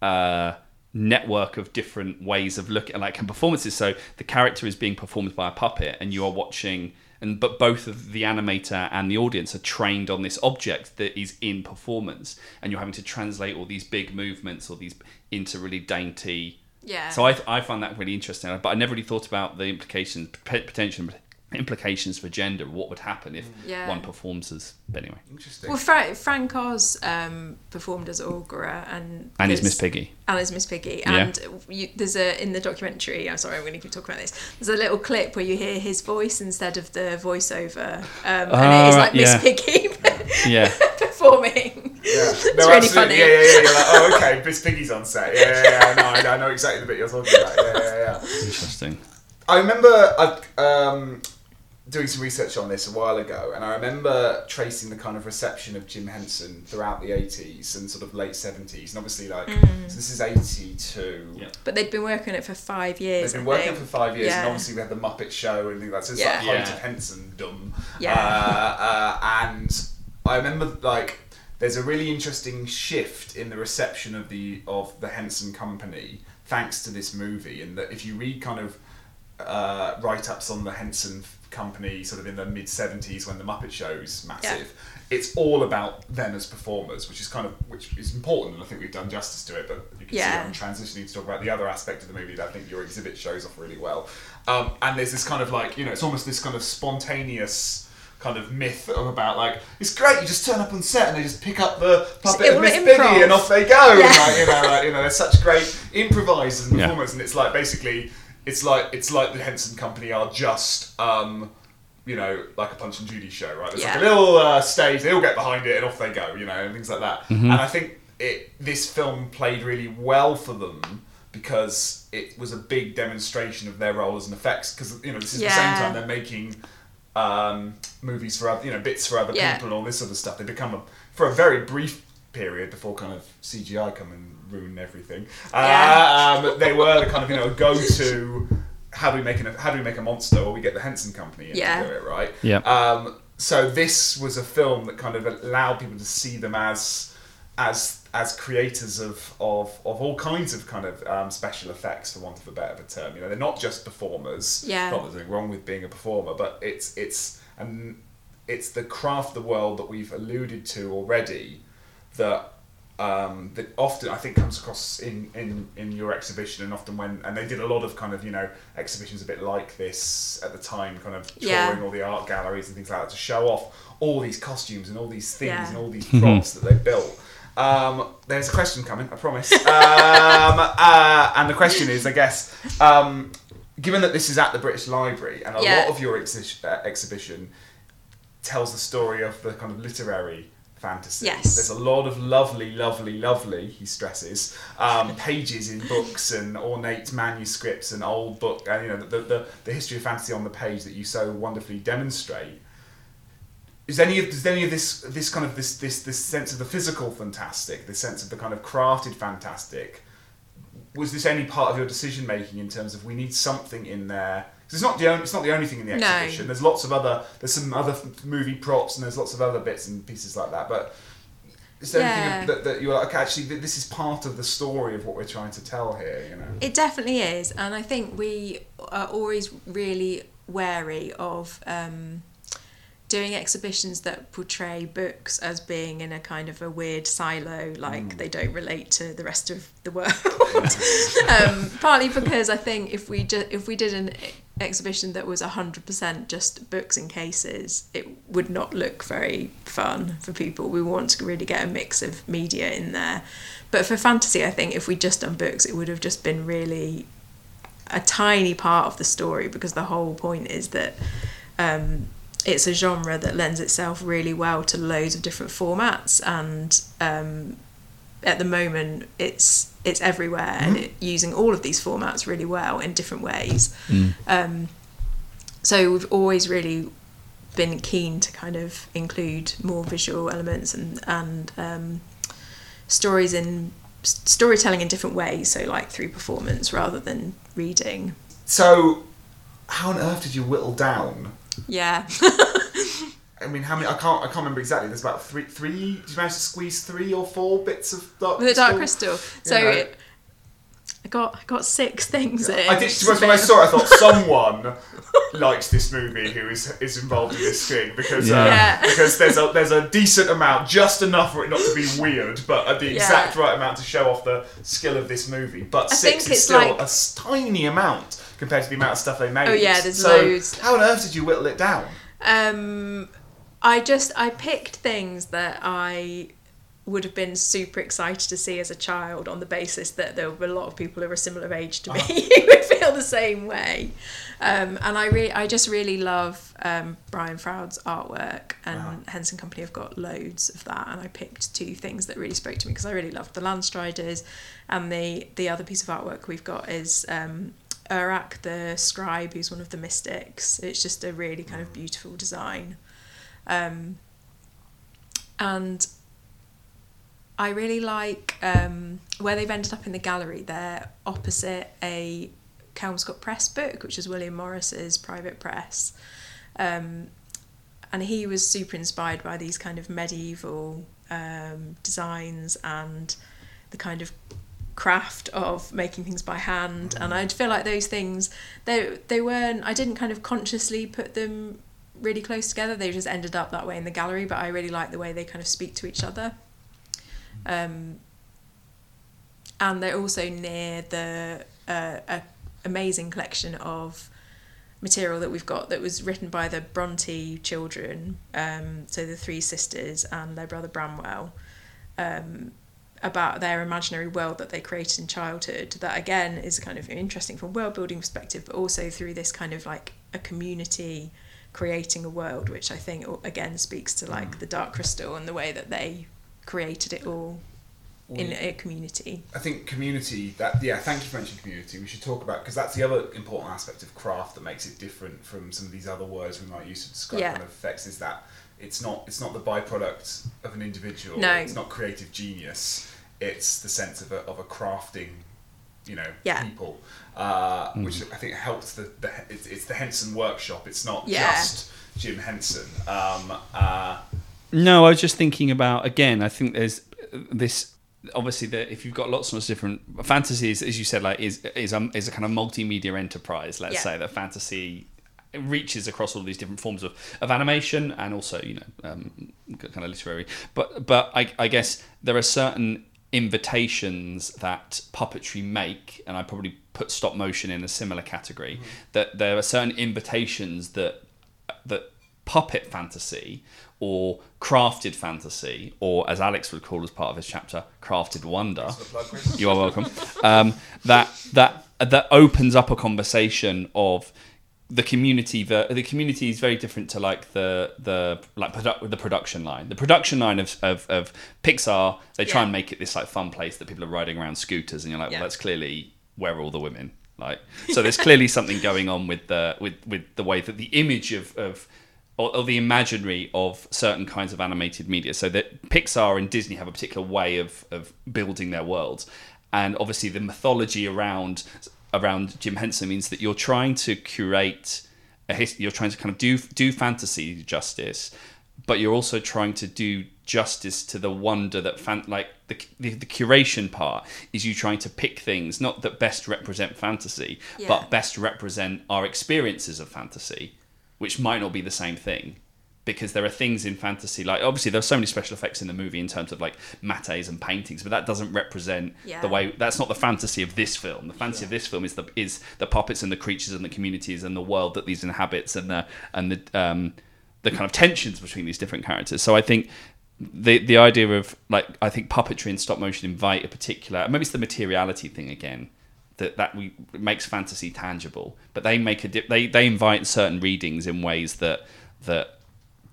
uh network of different ways of looking like and performances. So the character is being performed by a puppet and you are watching and but both of the animator and the audience are trained on this object that is in performance and you're having to translate all these big movements or these into really dainty Yeah. so I, I find that really interesting, but I never really thought about the implications, potential implications for gender. What would happen if Yeah. one performs as? But anyway, Interesting. Well, Fra- Frank Oz um, performed as Aughra and and is Miss Piggy. and as Miss Piggy. Yeah. And you, there's a in the documentary. I'm sorry, I'm going to keep talking about this. There's a little clip where you hear his voice instead of the voiceover, um, and Oh, it is right, like Miss. Piggy <laughs> Yeah. performing. Yeah. <laughs> It's No, really absolutely. funny. Yeah, yeah, yeah. You're like, oh, okay, Miss Piggy's on set. Yeah, yeah, yeah. No, I, I know exactly the bit you're talking about. Yeah, yeah, yeah. Interesting. I remember I, um, doing some research on this a while ago, and I remember tracing the kind of reception of Jim Henson throughout the 80s and sort of late 70s, and obviously, like, Mm. so this is 82. Yeah. But they'd been working on it for five years. They've been working think. for five years, and obviously we had the Muppet Show and things like that. So it's Yeah. like height Yeah. of Henson dumb. Yeah. Uh, uh, and I remember like there's a really interesting shift in the reception of the of the Henson Company thanks to this movie. And that if you read kind of uh, write-ups on the Henson Company, sort of in the mid '70s when the Muppet Show's massive. It's all about them as performers, which is kind of which is important, and I think we've done justice to it. But you can Yeah. see I'm transitioning to talk about the other aspect of the movie that I think your exhibit shows off really well. Um, and there's this kind of like you know, it's almost this kind of spontaneous kind of myth of about like it's great you just turn up on set and they just pick up the puppet all of Miss improv. Piggy and off they go Yeah. and like, you know like, you know there's such great improvisers and Yeah. performers and it's like basically it's like it's like the Henson Company are just um, you know like a Punch and Judy show right? There's like a little uh, stage they all get behind it and off they go you know and things like that. And I think it this film played really well for them because it was a big demonstration of their role as an effects because you know this is the same time they're making um, movies for other, you know bits for other Yeah. people and all this sort of stuff. They become a, for a very brief period before kind of CGI come and ruin everything. Yeah. Um, they were the kind of you know go to how do we make an, how do we make a monster? Or we get the Henson Company in Yeah. to do it, right? Yeah. Um, so this was a film that kind of allowed people to see them as as as creators of, of, of all kinds of kind of um, special effects, for want of a better term. You know, they're not just performers. Yeah. Not there's anything wrong with being a performer, but it's it's and it's the craft of the world that we've alluded to already that um, that often I think comes across in, in, in your exhibition and often when and they did a lot of kind of you know exhibitions a bit like this at the time kind of touring Yeah. all the art galleries and things like that to show off all these costumes and all these things Yeah. and all these <laughs> props that they built. Um, there's a question coming, I promise. <laughs> Um, uh, and the question is, I guess, um, given that this is at the British Library and a Yeah. lot of your exhi- uh, exhibition tells the story of the kind of literary fantasy. Yes. There's a lot of lovely, lovely, lovely, he stresses, um, <laughs> pages in books and ornate manuscripts and old book, and you know, the, the, the history of fantasy on the page that you so wonderfully demonstrate. Is any of does any of this this kind of this this this sense of the physical fantastic, this sense of the kind of crafted fantastic, was this any part of your decision making in terms of we need something in there? It's not the only it's not the only thing in the No. exhibition. There's lots of other there's some other movie props and there's lots of other bits and pieces like that. But is there Yeah. anything that, that you're like okay, actually this is part of the story of what we're trying to tell here? You know. It definitely is, and I think we are always really wary of um, doing exhibitions that portray books as being in a kind of a weird silo, like they don't relate to the rest of the <laughs> world. <laughs> um, partly because I think if we ju- if we did an exhibition that was hundred percent just books and cases, it would not look very fun for people. We want to really get a mix of media in there. But for fantasy, I think if we'd just done books, it would have just been really a tiny part of the story because the whole point is that um, it's a genre that lends itself really well to loads of different formats and um, at the moment it's it's everywhere and it, using all of these formats really well in different ways. Um, so we've always really been keen to kind of include more visual elements and and um, stories in storytelling in different ways so like through performance rather than reading. So, how on earth did you whittle down? yeah <laughs> I mean, how many? I can't. I can't remember exactly. There's about three. Three. Did you manage to squeeze three or four bits of dark with the crystal? dark crystal so know. it, I got I got six things in I did. which is To be honest, a when I saw it, I thought <laughs> someone likes this movie who is is involved in this thing because uh, Yeah. because there's a there's a decent amount, just enough for it not to be weird, but uh, the Yeah. exact right amount to show off the skill of this movie. But I six is it's still like- a tiny amount compared to the amount of stuff they made. Oh, yeah, there's so loads. How on earth did you whittle it down? Um, I just I picked things that I would have been super excited to see as a child on the basis that there were a lot of people who are a similar age to me <laughs> who would feel the same way. Um, and I really I just really love um, Brian Froud's artwork and. Henson Company have got loads of that and I picked two things that really spoke to me because I really loved the Landstriders and the the other piece of artwork we've got is um, Urach, the scribe, who's one of the mystics. It's just a really kind of beautiful design. Um, and I really like um, where they've ended up in the gallery. They're opposite a Kelmscott Press book, which is William Morris's private press. Um, and he was super inspired by these kind of medieval um, designs and the kind of craft of making things by hand and I feel like those things they they weren't I didn't kind of consciously put them really close together they just ended up that way in the gallery but I really like the way they kind of speak to each other um, and they're also near the uh, amazing collection of material that we've got that was written by the Bronte children, um, so the three sisters and their brother Branwell, um, about their imaginary world that they created in childhood. That again is kind of interesting from world building perspective, but also through this kind of like a community creating a world, which I think again speaks to like mm. the Dark Crystal and the way that they created it all in a community. I think community. That yeah. Thank you for mentioning community. We should talk about because that's the other important aspect of craft that makes it different from some of these other words we might use to describe Yeah. kind of effects. Is that it's not it's not the byproduct of an individual. No. It's not creative genius. It's the sense of a of a crafting, you know, Yeah. people, uh, which I think helps the the it's, it's the Henson workshop. It's not Yeah. just Jim Henson. Um, uh, No, I was just thinking about again. I think there's this. Obviously, that if you've got lots and lots of different fantasies, as you said, like is is a, is a kind of multimedia enterprise. Let's Yeah. say that fantasy reaches across all these different forms of, of animation and also you know um, kind of literary. But but I, I guess there are certain invitations that puppetry make, and I probably put stop motion in a similar category. That there are certain invitations that that puppet fantasy or crafted fantasy, or as Alex would call as part of his chapter, crafted wonder. You are welcome. Um, that that that opens up a conversation of the community. The the community is very different to like the the like produ- the production line. The production line of of, of Pixar, they try Yeah. and make it this like fun place that people are riding around scooters, and you're like, Yeah. well, that's clearly where are all the women. Like, <laughs> so there's clearly something going on with the with with the way that the image of of or, or the imaginary of certain kinds of animated media. So that Pixar and Disney have a particular way of of building their worlds, and obviously the mythology around around Jim Henson means that you're trying to curate a his, you're trying to kind of do do fantasy justice, but you're also trying to do justice to the wonder that fan, like the, the the curation part is you trying to pick things not that best represent fantasy Yeah. but best represent our experiences of fantasy which might not be the same thing because there are things in fantasy like obviously there are so many special effects in the movie in terms of like mattes and paintings but that doesn't represent Yeah. the way that's not the fantasy of this film. The fantasy of this film is the is the puppets and the creatures and the communities and the world that these inhabits and the and the um the kind of tensions between these different characters. So i think the the idea of like I think puppetry and stop motion invite a particular maybe it's the materiality thing again that that we makes fantasy tangible but they make a di- they they invite certain readings in ways that that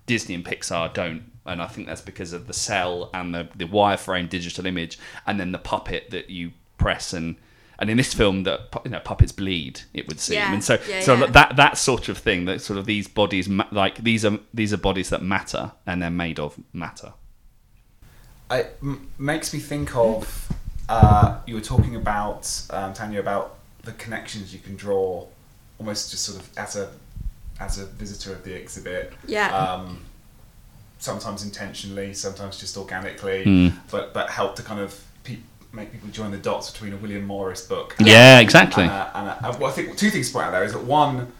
Disney and Pixar don't and I think that's because of the cell and the the wireframe digital image and then the puppet that you press and and in this film that you know puppets bleed it would seem. Yeah, and so yeah, so yeah. that that sort of thing that sort of these bodies like these are these are bodies that matter and they're made of matter. It m- makes me think of uh, you were talking about um, Tanya about the connections you can draw almost just sort of as a as a visitor of the exhibit Yeah. um, sometimes intentionally sometimes just organically Mm. but but help to kind of pe- make people join the dots between a William Morris book yeah, exactly and, uh, and uh, well, I think two things to point out there is that one,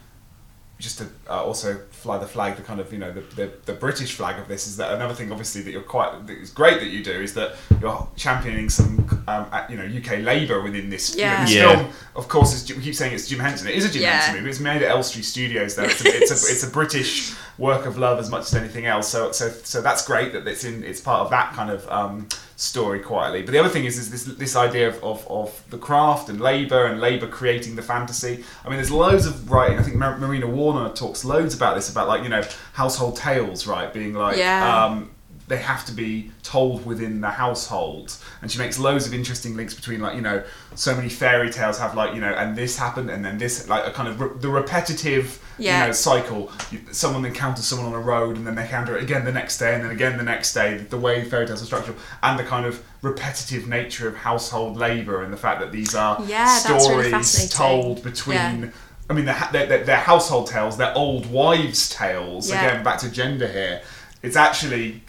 just to uh, also fly the flag, the kind of you know the, the, the British flag of this is that another thing obviously that you're quite that is great that you do is that you're championing some um, you know UK Labour within this. you know, Yeah. this Yeah. film, of course, is, we keep saying it's Jim Henson. It is a Jim Yeah. Henson movie. It's made at Elstree Studios. Though it's a, it's a <laughs> it's a British work of love as much as anything else. So so so that's great that it's in it's part of that kind of. Um, story quietly. But the other thing is, is this this idea of, of, of the craft and labor and labor creating the fantasy. I mean there's loads of writing. I think Mar- marina warner talks loads about this about like you know household tales right? Being like Yeah. um, they have to be told within the household. And she makes loads of interesting links between like you know so many fairy tales have like you know and this happened and then this like a kind of re- the repetitive Yeah. you know cycle You- someone encounters someone on a road and then they encounter it again the next day and then again the next day the way fairy tales are structured and the kind of repetitive nature of household labor and the fact that these are Yeah, that's really stories told between Yeah. I mean, they're, they're, they're, they're household tales, they're old wives' tales. Yeah. Again, back to gender here. It's actually,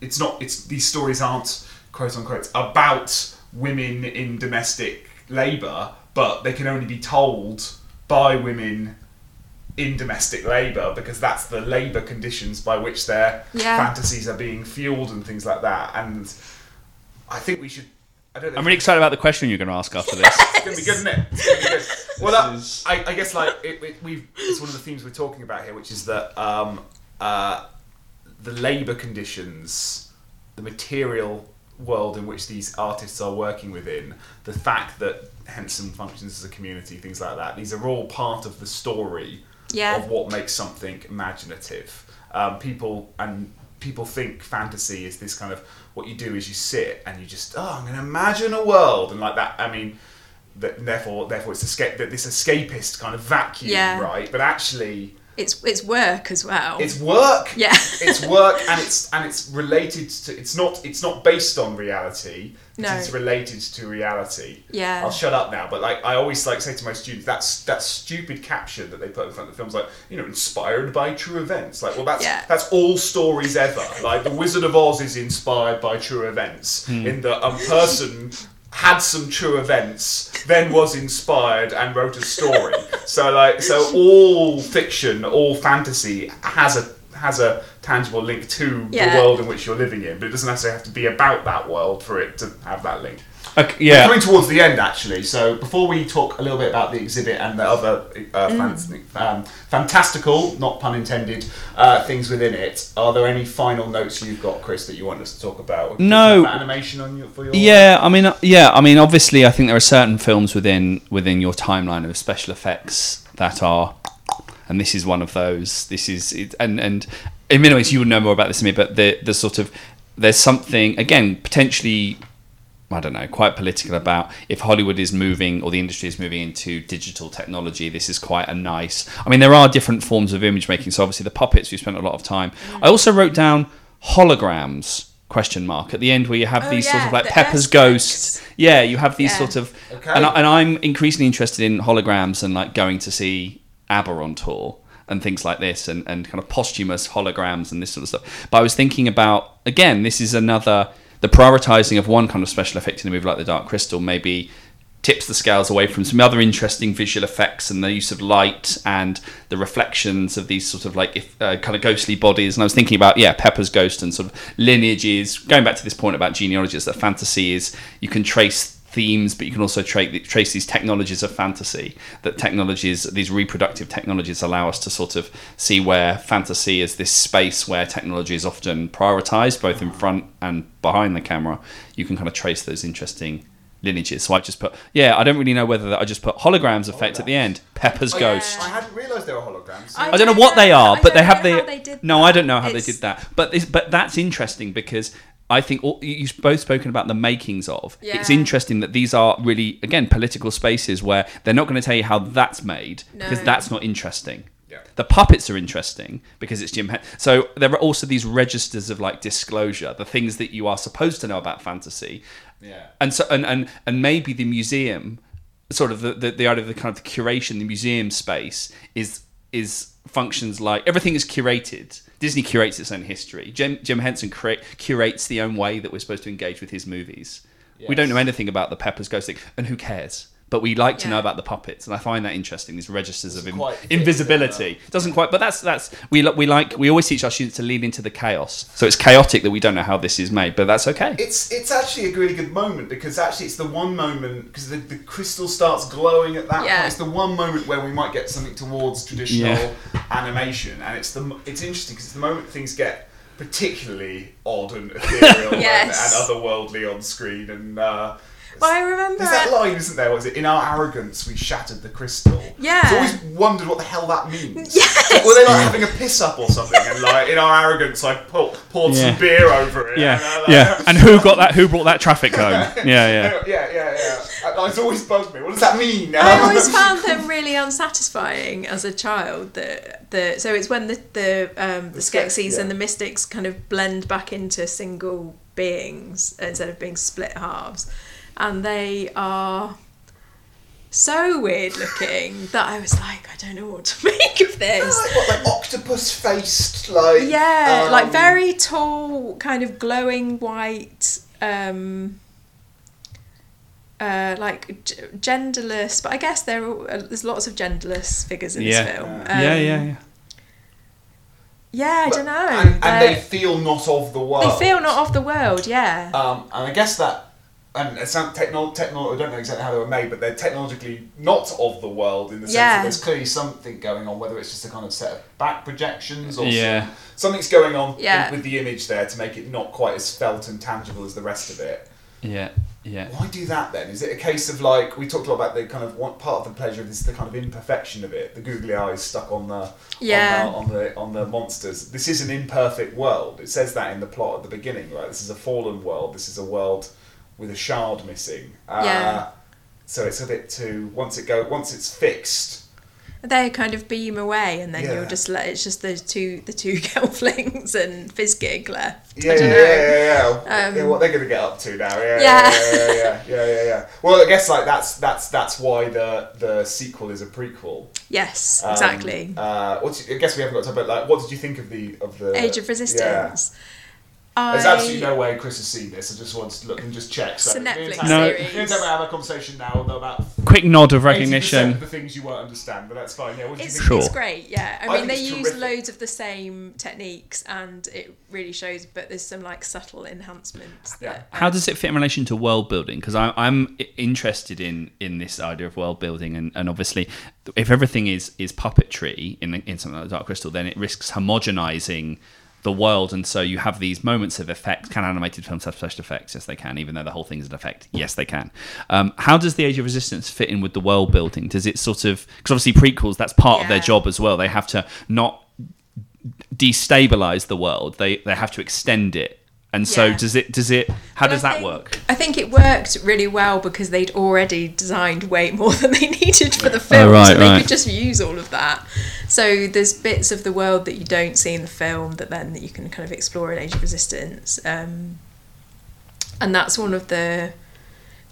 it's not. It's these stories aren't quote unquote about women in domestic labour, but they can only be told by women in domestic labour because that's the labour conditions by which their Yeah. fantasies are being fueled and things like that. And I think we should. I don't know. I'm really excited about the question you're going to ask after this. <laughs> It's gonna be good, isn't it? It's gonna be good. <laughs> Well, that, is- I, I guess like it, it, we've it's one of the themes we're talking about here, which is that um, uh, the labour conditions, the material world in which these artists are working within, the fact that Henson functions as a community, things like that. These are all part of the story Yeah. of what makes something imaginative. Um, people and people think fantasy is this kind of what you do is you sit and you just oh I'm going to imagine a world and like that. I mean, that therefore therefore it's escape that this escapist kind of vacuum, Yeah. right? But actually, It's it's work as well. it's work. Yeah. <laughs> it's work and it's and it's related to. It's not it's not based on reality. No. It's related to reality. Yeah. I'll shut up now. But like I always like say to my students, that's that stupid caption that they put in front of the films, like you know, inspired by true events. Like, well, that's Yeah. that's all stories ever. Like the Wizard of Oz is inspired by true events. Hmm. In that a person had some true events, then was inspired and wrote a story. so like, so all fiction, all fantasy has a has a tangible link to Yeah. the world in which you're living in, but it doesn't necessarily have to be about that world for it to have that link. Okay, We're yeah. coming towards the end, actually. So before we talk a little bit about the exhibit and the other uh, fan- um, fantastical, not pun intended, uh, things within it, are there any final notes you've got, Chris, that you want us to talk about? No. About animation on your for your Yeah, I mean, uh, yeah, I mean, obviously, I think there are certain films within within your timeline of special effects that are, and this is one of those. This is, it, and and in many ways, you would know more about this than me, but the the sort of there's something again potentially. I don't know, quite political mm-hmm. about if Hollywood is moving or the industry is moving into digital technology. This is quite a nice. I mean, there are different forms of image making. So obviously, the puppets we spent a lot of time. Mm-hmm. I also wrote down holograms question mark at the end where you have Oh, these sort of like the Pepper's Earth Ghost. Yeah, you have these Yeah. sort of, Okay. and, I, and I'm increasingly interested in holograms and like going to see ABBA on tour and things like this and, and kind of posthumous holograms and this sort of stuff. But I was thinking about again, this is another the prioritizing of one kind of special effect in a movie like The Dark Crystal maybe tips the scales away from some other interesting visual effects and the use of light and the reflections of these sort of like if, uh, kind of ghostly bodies. And I was thinking about yeah, Pepper's ghost and sort of lineages. Going back to this point about genealogies, that fantasy is you can trace themes, but you can also tra- trace these technologies of fantasy. That technologies, these reproductive technologies, allow us to sort of see where fantasy is this space where technology is often prioritized, both in front and behind the camera. You can kind of trace those interesting lineages. So I just put, yeah, I don't really know whether that I just put holograms effect at the end. Pepper's Oh, ghost. I hadn't realised there were holograms. I- I don't know don't what they are, I but they don't have know the. how they did no, I don't know how they did that. But this, but that's interesting because I think all, you- you've both spoken about the makings of. It's interesting that these are really again political spaces where they're not going to tell you how that's made because that's not interesting. Yeah. The puppets are interesting because it's Jim. Hen- so there are also these registers of like disclosure, the things that you are supposed to know about fantasy, Yeah. and so and and, and maybe the museum sort of the, the, the idea of the kind of the curation the museum space is is functions like everything is curated disney curates its own history. Jim, jim henson cura- curates the own way that we're supposed to engage with his movies. We don't know anything about the peppers ghost thing and who cares but we like to know about the puppets and i find that interesting these registers of Doesn't in- quite fit, invisibility doesn't quite but that's that's we, we like we always teach our students to lean into the chaos so it's chaotic that we don't know how this is made but that's okay It's it's actually a really good moment because actually it's the one moment because the, the crystal starts glowing at that Yeah. point. It's the one moment where we might get something towards traditional Yeah. animation, and it's the it's interesting because it's the moment things get particularly odd and ethereal Yes. <laughs> and, and otherworldly on screen. And uh, Well, I remember There's that line, isn't there? Was it in our arrogance we shattered the crystal? Yeah. I've always wondered what the hell that means. <laughs> Were they like having a piss up or something? And like in our arrogance, I pou- poured Yeah. some beer over it. Yeah, and, uh, yeah. <laughs> And who got that? Who brought that traffic home? <laughs> Yeah, yeah. yeah, yeah, yeah. And It's always bugged me. What does that mean? I always found them really unsatisfying as a child. The the so it's when the the um, the, The Skeksis yeah. and the Mystics kind of blend back into single beings instead of being split halves, and they are so weird looking that I was like, I don't know what to <laughs> make of this. like what, like octopus faced, like Yeah, um, like very tall, kind of glowing white, um, uh, like g- genderless. But I guess there are, uh, there's lots of genderless figures in Yeah. this film. Yeah. Um, yeah, yeah, yeah. Yeah, I but- don't know. And, and They're- they feel not of the world. they feel not of the world. Yeah. Um, and I guess that, and it's not techno, techno, I don't know exactly how they were made, but they're technologically not of the world in the sense Yeah. that there's clearly something going on, whether it's just a kind of set of back projections or Yeah. some- something's going on Yeah. with the image there to make it not quite as felt and tangible as the rest of it. Yeah, yeah. Why do that then? Is it a case of like we talked a lot about the kind of one part of the pleasure of this the kind of imperfection of it, the googly eyes stuck on the Yeah. on, the, on the on the monsters. This is an imperfect world. It says that in the plot at the beginning, right? This is a fallen world. This is a world with a shard missing. Uh, Yeah. So it's a bit too once it go once it's fixed. they kind of beam away, and then Yeah. you're just let it's just the two the two <laughs> gelflings and Fizzgig left. Yeah, yeah, yeah, yeah, yeah. Um, yeah. What they're gonna get up to now? Yeah, Yeah. yeah, yeah, yeah, yeah, yeah, yeah. Well, I guess like that's that's that's why the the sequel is a prequel. Yes, Um, exactly. Uh, what's, I guess we haven't got to about like what did you think of the of the Age of Resistance. Yeah. There's absolutely no way Chris has seen this. I just wanted to look and just check. So It's a Netflix Tanya- No. Me and series. Tanya have a conversation now about Quick nod of recognition. of the things you won't understand, but that's fine. Yeah, what do you It's, think? Sure. it's great, yeah. I, I mean, they use terrific. loads of the same techniques, and it really shows. But there's some like subtle enhancements. Yeah. That, How does it fit in relation to world building? Because I'm i- interested in in this idea of world building, and, and obviously, if everything is is puppetry in in something like Dark Crystal, then it risks homogenizing the world, and so you have these moments of effect. Can animated films have special effects? Yes, they can. Even though the whole thing is an effect, yes, they can. Um, how does the Age of Resistance fit in with the world building? Does it sort of because obviously prequels that's part of their job as well. They have to not destabilize the world. They they have to extend it. And so Yeah. does it does it how But does I that think- work? I think it worked really well because they'd already designed way more <laughs> than they needed for the film, Oh, right, so they right. could just use all of that. So there's bits of the world that you don't see in the film that then that you can kind of explore in Age of Resistance, um, and that's one of the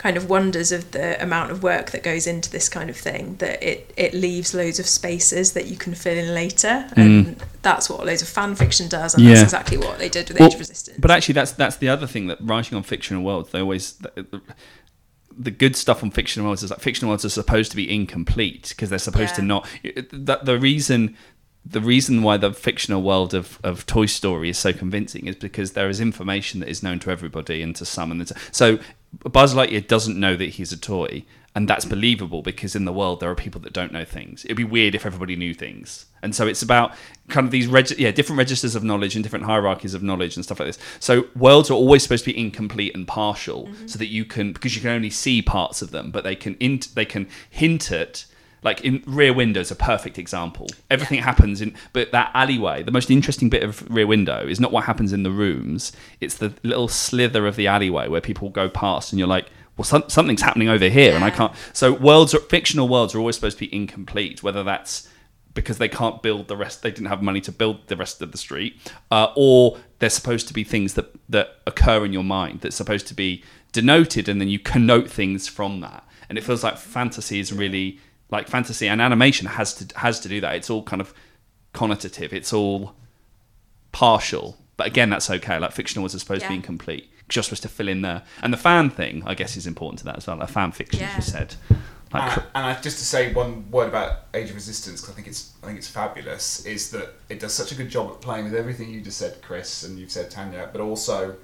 kind of wonders of the amount of work that goes into this kind of thing that it it leaves loads of spaces that you can fill in later and that's what loads of fan fiction does and Mm. Yeah. that's exactly what they did with Well, Age of Resistance But actually, that's that's the other thing that writing on fictional worlds, they always the, the good stuff on fictional worlds is that fictional worlds are supposed to be incomplete because they're supposed to not. That the reason. The reason why the fictional world of, of Toy Story is so convincing is because there is information that is known to everybody and to some. And so Buzz Lightyear doesn't know that he's a toy, and that's believable because in the world there are people that don't know things. It'd be weird if everybody knew things, and so it's about kind of these reg- yeah different registers of knowledge and different hierarchies of knowledge and stuff like this. So worlds are always supposed to be incomplete and partial, mm-hmm. so that you can because you can only see parts of them, but they can int- they can hint at. Like in Rear Window is a perfect example. Everything happens in, but that alleyway, the most interesting bit of Rear Window is not what happens in the rooms. It's the little slither of the alleyway where people go past, and you're like, well, some, something's happening over here, and I can't. So worlds, are, fictional worlds, are always supposed to be incomplete. Whether that's because they can't build the rest, they didn't have money to build the rest of the street, uh, or they're supposed to be things that that occur in your mind that's supposed to be denoted, and then you connote things from that. And it feels like fantasy is really like fantasy and animation has to has to do that. It's all kind of connotative. It's all partial. But again, that's okay. Like fictional was supposed to be Yeah. incomplete. Just supposed to fill in there. And the fan thing, I guess, is important to that as well. Like fan fiction, as you said. Like, And, and I, just to say one word about Age of Resistance, because I think it's I think it's fabulous, is that it does such a good job at playing with everything you just said, Chris, and you've said Tanya, but also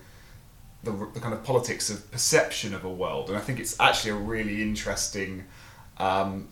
the, the kind of politics of perception of a world. And I think it's actually a really interesting um,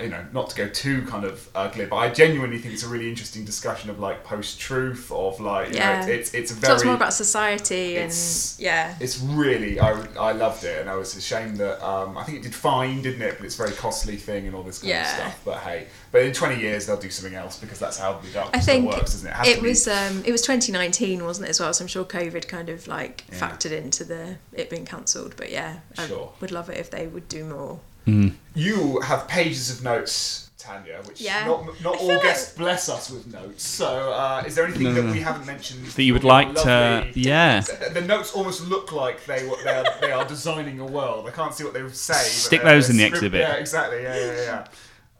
you know, not to go too kind of ugly, but I genuinely think it's a really interesting discussion of like post-truth, of like, you Yeah. know, it's, it's, it's a Talks very, more about society and it's- yeah. it's really, I, I loved it, and I was ashamed that, um, I think it did fine, didn't it? But it's a very costly thing and all this kind Yeah. of stuff. But hey, but in 20 years they'll do something else because that's how the dark I think works, isn't it? has it was um, it was 2019, wasn't it as well? So I'm sure COVID kind of like Yeah. factored into the it being cancelled. But yeah, Sure. I would love it if they would do more. You have pages of notes, Tanya, which Yeah. not not all feel guests bless us with notes. So, uh, is there anything No, that no. we haven't mentioned That you would from your like to, lovely- yeah. The the notes almost look like they were- they are, they are designing a world. I can't see what they would say. but Stick they're- those they're in the script- exhibit. Yeah, exactly. Yeah, yeah, yeah.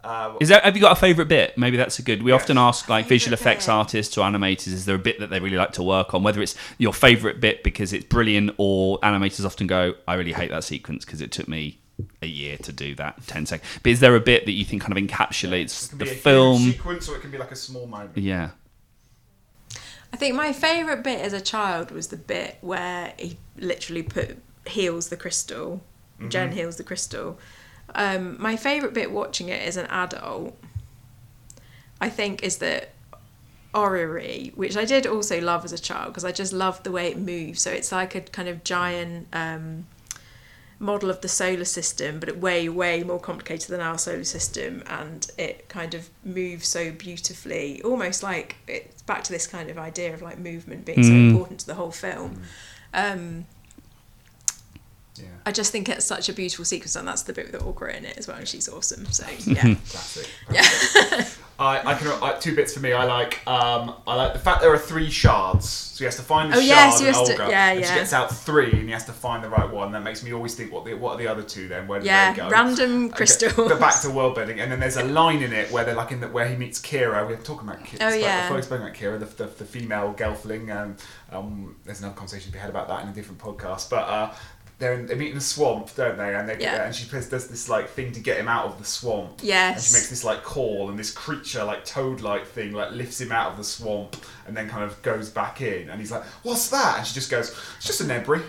Uh, Is there, have you got a favourite bit? Maybe that's a good. We Yes. often ask like visual effects bit. artists or animators, is there a bit that they really like to work on? Whether it's your favourite bit because it's brilliant, or animators often go, I really hate that sequence because it took me a year to do that, 10 seconds. But is there a bit that you think kind of encapsulates it can the be a huge film? sequence, or it can be like a small moment. Yeah. I think my favourite bit as a child was the bit where he literally put heals the crystal. Mm-hmm. Jen heals the crystal. Um, my favourite bit watching it as an adult, I think, is that orrery, which I did also love as a child because I just loved the way it moves. So it's like a kind of giant um, model of the solar system, but way, way more complicated than our solar system, and it kind of moves so beautifully, almost like it's back to this kind of idea of like movement being so Mm. important to the whole film. Um, Yeah, I just think it's such a beautiful sequence, and that's the bit with Aughra in it as well, and she's awesome. So <laughs> yeah, classic. yeah, <laughs> I, I can I, two bits for me. I like um, I like the fact there are three shards. So he has to find the Oh, shard yes, you and have to- Aughra, yeah, and she gets out three, and he has to find the right one. That makes me always think, what the, what are the other two then? Where do yeah. they go? Random Okay, crystals. But back to world building, and then there's a line in it where they're like in the, where he meets Kira. We were talking about Kira. Oh, yeah. Before we spoke about Kira, the, the, the female gelfling. Um, um, there's another conversation to be had about that in a different podcast. But uh, they're in, they meet in the swamp, don't they? And they Yeah. and she does this like thing to get him out of the swamp. Yes. And she makes this like call, and this creature, like toad-like thing, like lifts him out of the swamp, and then kind of goes back in. And he's like, "What's that?" And she just goes, "It's just a nebri."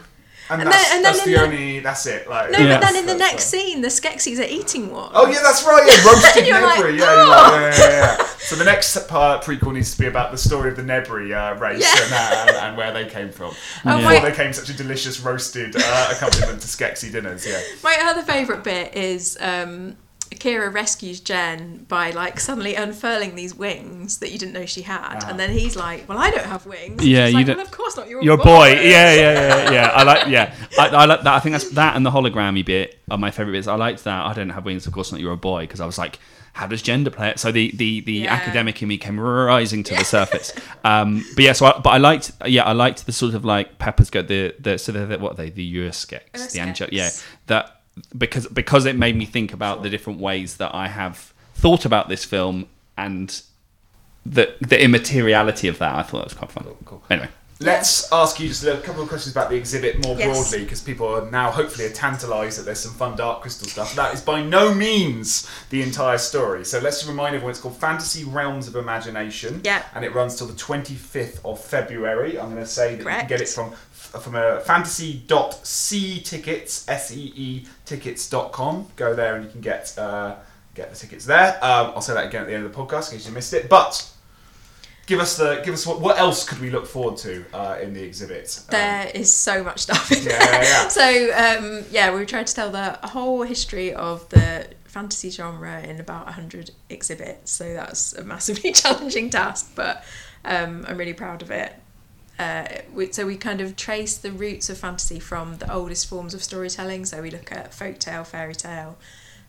And, And that's, then- and then that's the the- only. That's it. Like, No, Yeah. but then in the that's- next scene, the Skeksis are eating one. Oh yeah, that's right. Yeah, <laughs> roasted You're like, Nebri. yeah, you're like, yeah, yeah, yeah. So the next part prequel needs to be about the story of the Nebri uh, race Yeah. and, uh, and, and where they came from. Oh, Before they came such a delicious roasted uh, accompaniment to Skexy dinners. Yeah. My other favourite bit is um, Kira rescues Jen by like suddenly unfurling these wings that you didn't know she had, Uh-huh. and then he's like, "Well, I don't have wings." Yeah, she's you like, don't- Well, of course not. You're a Your boy. boy, yeah, yeah, yeah, yeah. I like, yeah, I, I like that. I think that's that and the hologrammy bit are my favourite bits. I liked that. I don't have wings, of course not. You're a boy because I was like, how does gender play it? So the the the Yeah. academic in me came rising to the surface. <laughs> Um, but yeah, so I, but I liked, yeah, I liked the sort of like Pepper's ghost the the so they're, the- what are they the urSkeks, the angel, yeah, that because because it made me think about the different ways that I have thought about this film and the the immateriality of that. I thought that was quite fun. cool. Anyway. Let's ask you just a couple of questions about the exhibit more Yes. broadly, because people are now hopefully tantalised that there's some fun Dark Crystal stuff. That is by no means the entire story. So let's just remind everyone it's called Fantasy Realms of Imagination. Yeah. And it runs till the 25th of February. I'm going to say that you can get it from from a fantasy.c tickets, S E E tickets.com. Go there and you can get uh, get the tickets there. Um, I'll say that again at the end of the podcast in case you missed it. But give us the give us what what else could we look forward to uh, in the exhibit? Um, There is so much stuff in Yeah, there. yeah, yeah. <laughs> So um, yeah, we tried to tell the whole history of the fantasy genre in about 100 exhibits. So that's a massively <laughs> challenging task, but um, I'm really proud of it. Uh, we, so we kind of trace the roots of fantasy from the oldest forms of storytelling. So we look at folktale, fairy tale,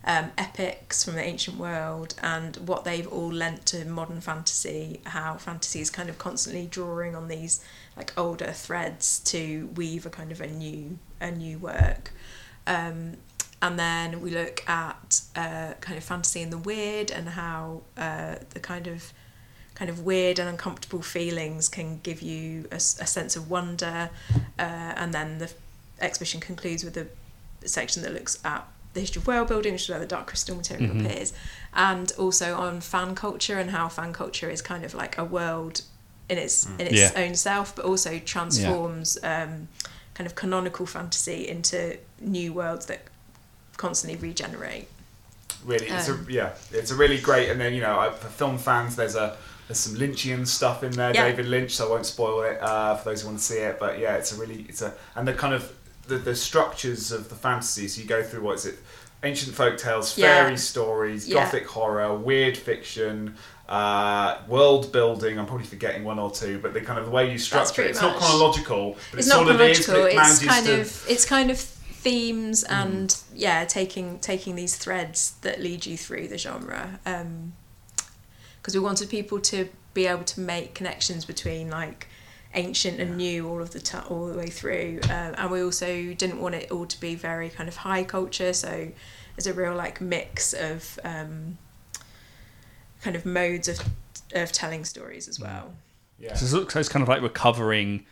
um, epics from the ancient world, and what they've all lent to modern fantasy. How fantasy is kind of constantly drawing on these like older threads to weave a kind of a new a new work. Um, and then we look at uh, kind of fantasy and the weird and how uh, the kind of kind of weird and uncomfortable feelings can give you a sense of wonder. Uh, and then the exhibition concludes with a section that looks at the history of world building, which is where the dark crystal material Mhm. appears, and also on fan culture and how fan culture is kind of like a world in its in its Yeah. own self, but also transforms um, kind of canonical fantasy into new worlds that constantly regenerate. really, it's a, Um. yeah, it's a really great. And then you know, for film fans, there's a there's some Lynchian stuff in there, Yeah. David Lynch. So I won't spoil it uh, for those who want to see it. But yeah, it's a really, it's a and the kind of the, the structures of the fantasy. So you go through what is it? Ancient folk tales, Yeah. fairy stories, Yeah. gothic horror, weird fiction, uh, world building. I'm probably forgetting one or two, but the kind of the way you structure it. It's not chronological, but it's it not is. Chronological. it It's kind to, of it's kind of themes and yeah, taking taking these threads that lead you through the genre. Because we wanted people to be able to make connections between like ancient and new all of the time all the way through um, and we also didn't want it all to be very kind of high culture so there's a real like mix of um, kind of modes of of telling stories as well. Yeah. So it's, so it's kind of like recovering,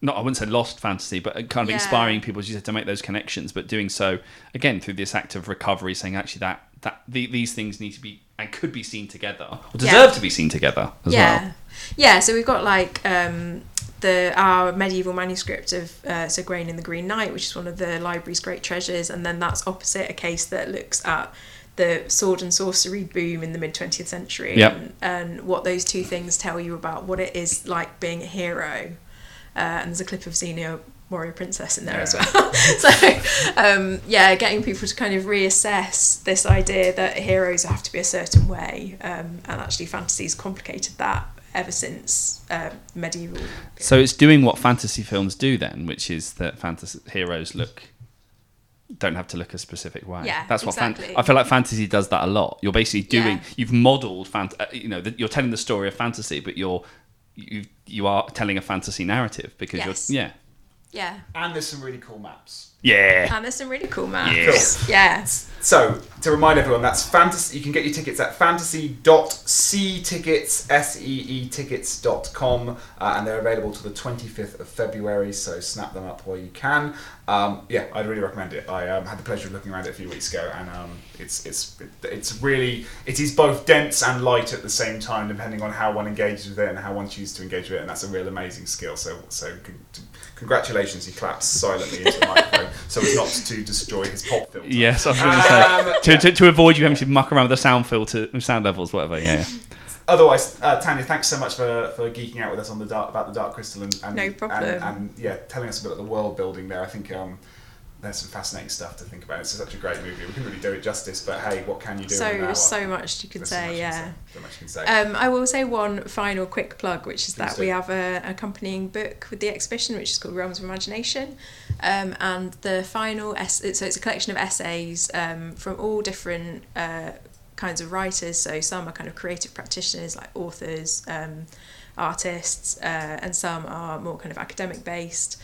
not I wouldn't say lost fantasy, but kind of Yeah. inspiring people, as you said, to make those connections, but doing so again through this act of recovery, saying actually that that the, these things need to be and could be seen together, or Yeah. deserve to be seen together as yeah. well. Yeah, so we've got like um, the our medieval manuscript of uh, Sir Gawain and the Green Knight, which is one of the library's great treasures, and then that's opposite a case that looks at the sword and sorcery boom in the mid 20th century Yep. and, and what those two things tell you about what it is like being a hero. Uh, and there's a clip of Xena Warrior Princess in there as well. <laughs> so, um, yeah, getting people to kind of reassess this idea that heroes have to be a certain way, um, and actually, fantasy's complicated that ever since uh, medieval. So it's doing what fantasy films do then, which is that fantasy heroes look don't have to look a specific way. Yeah, that's what fan- I feel like fantasy does that a lot. You're basically doing Yeah. you've modelled fant- uh, you know that you're telling the story of fantasy, but you're you you are telling a fantasy narrative because Yes. you're yeah Yeah, And there's some really cool maps. yeah and there's some really cool maps. Yes. Yeah, So, to remind everyone, that's fantasy. You can get your tickets at fantasy.ctickets, S-E-E tickets.com, uh, and they're available to the 25th of February, so snap them up while you can. Um, yeah, I'd really recommend it. I um, had the pleasure of looking around it a few weeks ago, and um, it's, it's, it's really, it is both dense and light at the same time, depending on how one engages with it and how one chooses to engage with it, and that's a real amazing skill. So, so con- congratulations, he claps silently into the microphone <laughs> so as not to destroy his pop filter. yes I was going to Um, say to, to, to avoid you having to muck around with the sound filter sound levels whatever yeah. Otherwise, uh, Tanya, thanks so much for, for geeking out with us on the dark about the Dark Crystal and, and No problem. And, and yeah, telling us a bit of the world building there. I think um, there's some fascinating stuff to think about. It's such a great movie. We couldn't really do it justice, but hey, what can you do? so so much you could There's so say. can Yeah. say. So much you can say. Um, I will say one final quick plug, which is Please that do. we have a accompanying book with the exhibition, which is called Realms of Imagination, um, and the final es- so it's a collection of essays um, from all different uh, kinds of writers. So some are kind of creative practitioners, like authors, um, artists, uh, and some are more kind of academic based.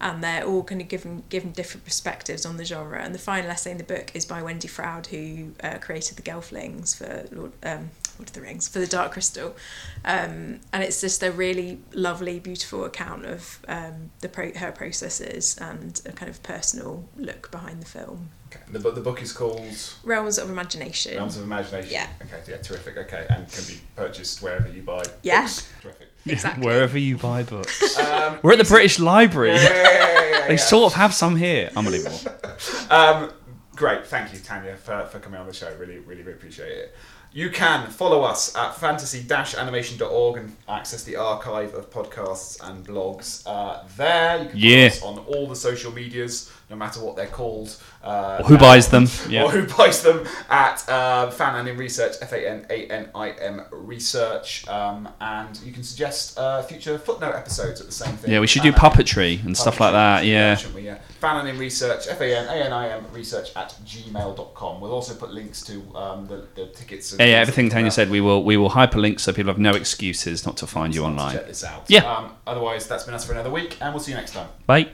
And they're all kind of given given different perspectives on the genre. And the final essay in the book is by Wendy Froud, who uh, created the Gelflings for Lord, um, Lord of the Rings, for the Dark Crystal. Um, and it's just a really lovely, beautiful account of um, the pro- her processes and a kind of personal look behind the film. okay. the, bu- the book is called Realms of Imagination. Realms of Imagination. Yeah. Okay, yeah, terrific. Okay, and can be purchased wherever you buy Yeah. books. Terrific. <laughs> Exactly. wherever you buy books <laughs> Um, we're at the British Library yeah, yeah, yeah, <laughs> they sort of have some here unbelievable Um, great, thank you, Tanya, for, for coming on the show. Really, really, really appreciate it. You can follow us at fantasy-animation.org and access the archive of podcasts and blogs uh, there. You can follow Yeah. us on all the social medias, no matter what they're called. Uh, who buys them yeah <laughs> Or who buys them at uh, Fan Anim Research, F A N A N I M Research. Um, and you can suggest uh, future footnote episodes at the same thing. yeah we should do Fan Anim- puppetry and stuff like that yeah shouldn't we? Yeah. Fananim Research, F A N A N I M Research at gmail.com. We'll also put links to um, the, the tickets. and Yeah, yeah, everything Tanya said, we will we will hyperlink so people have no excuses not to find you online. Check this out. Yeah. Um, otherwise, that's been us for another week, and we'll see you next time. Bye.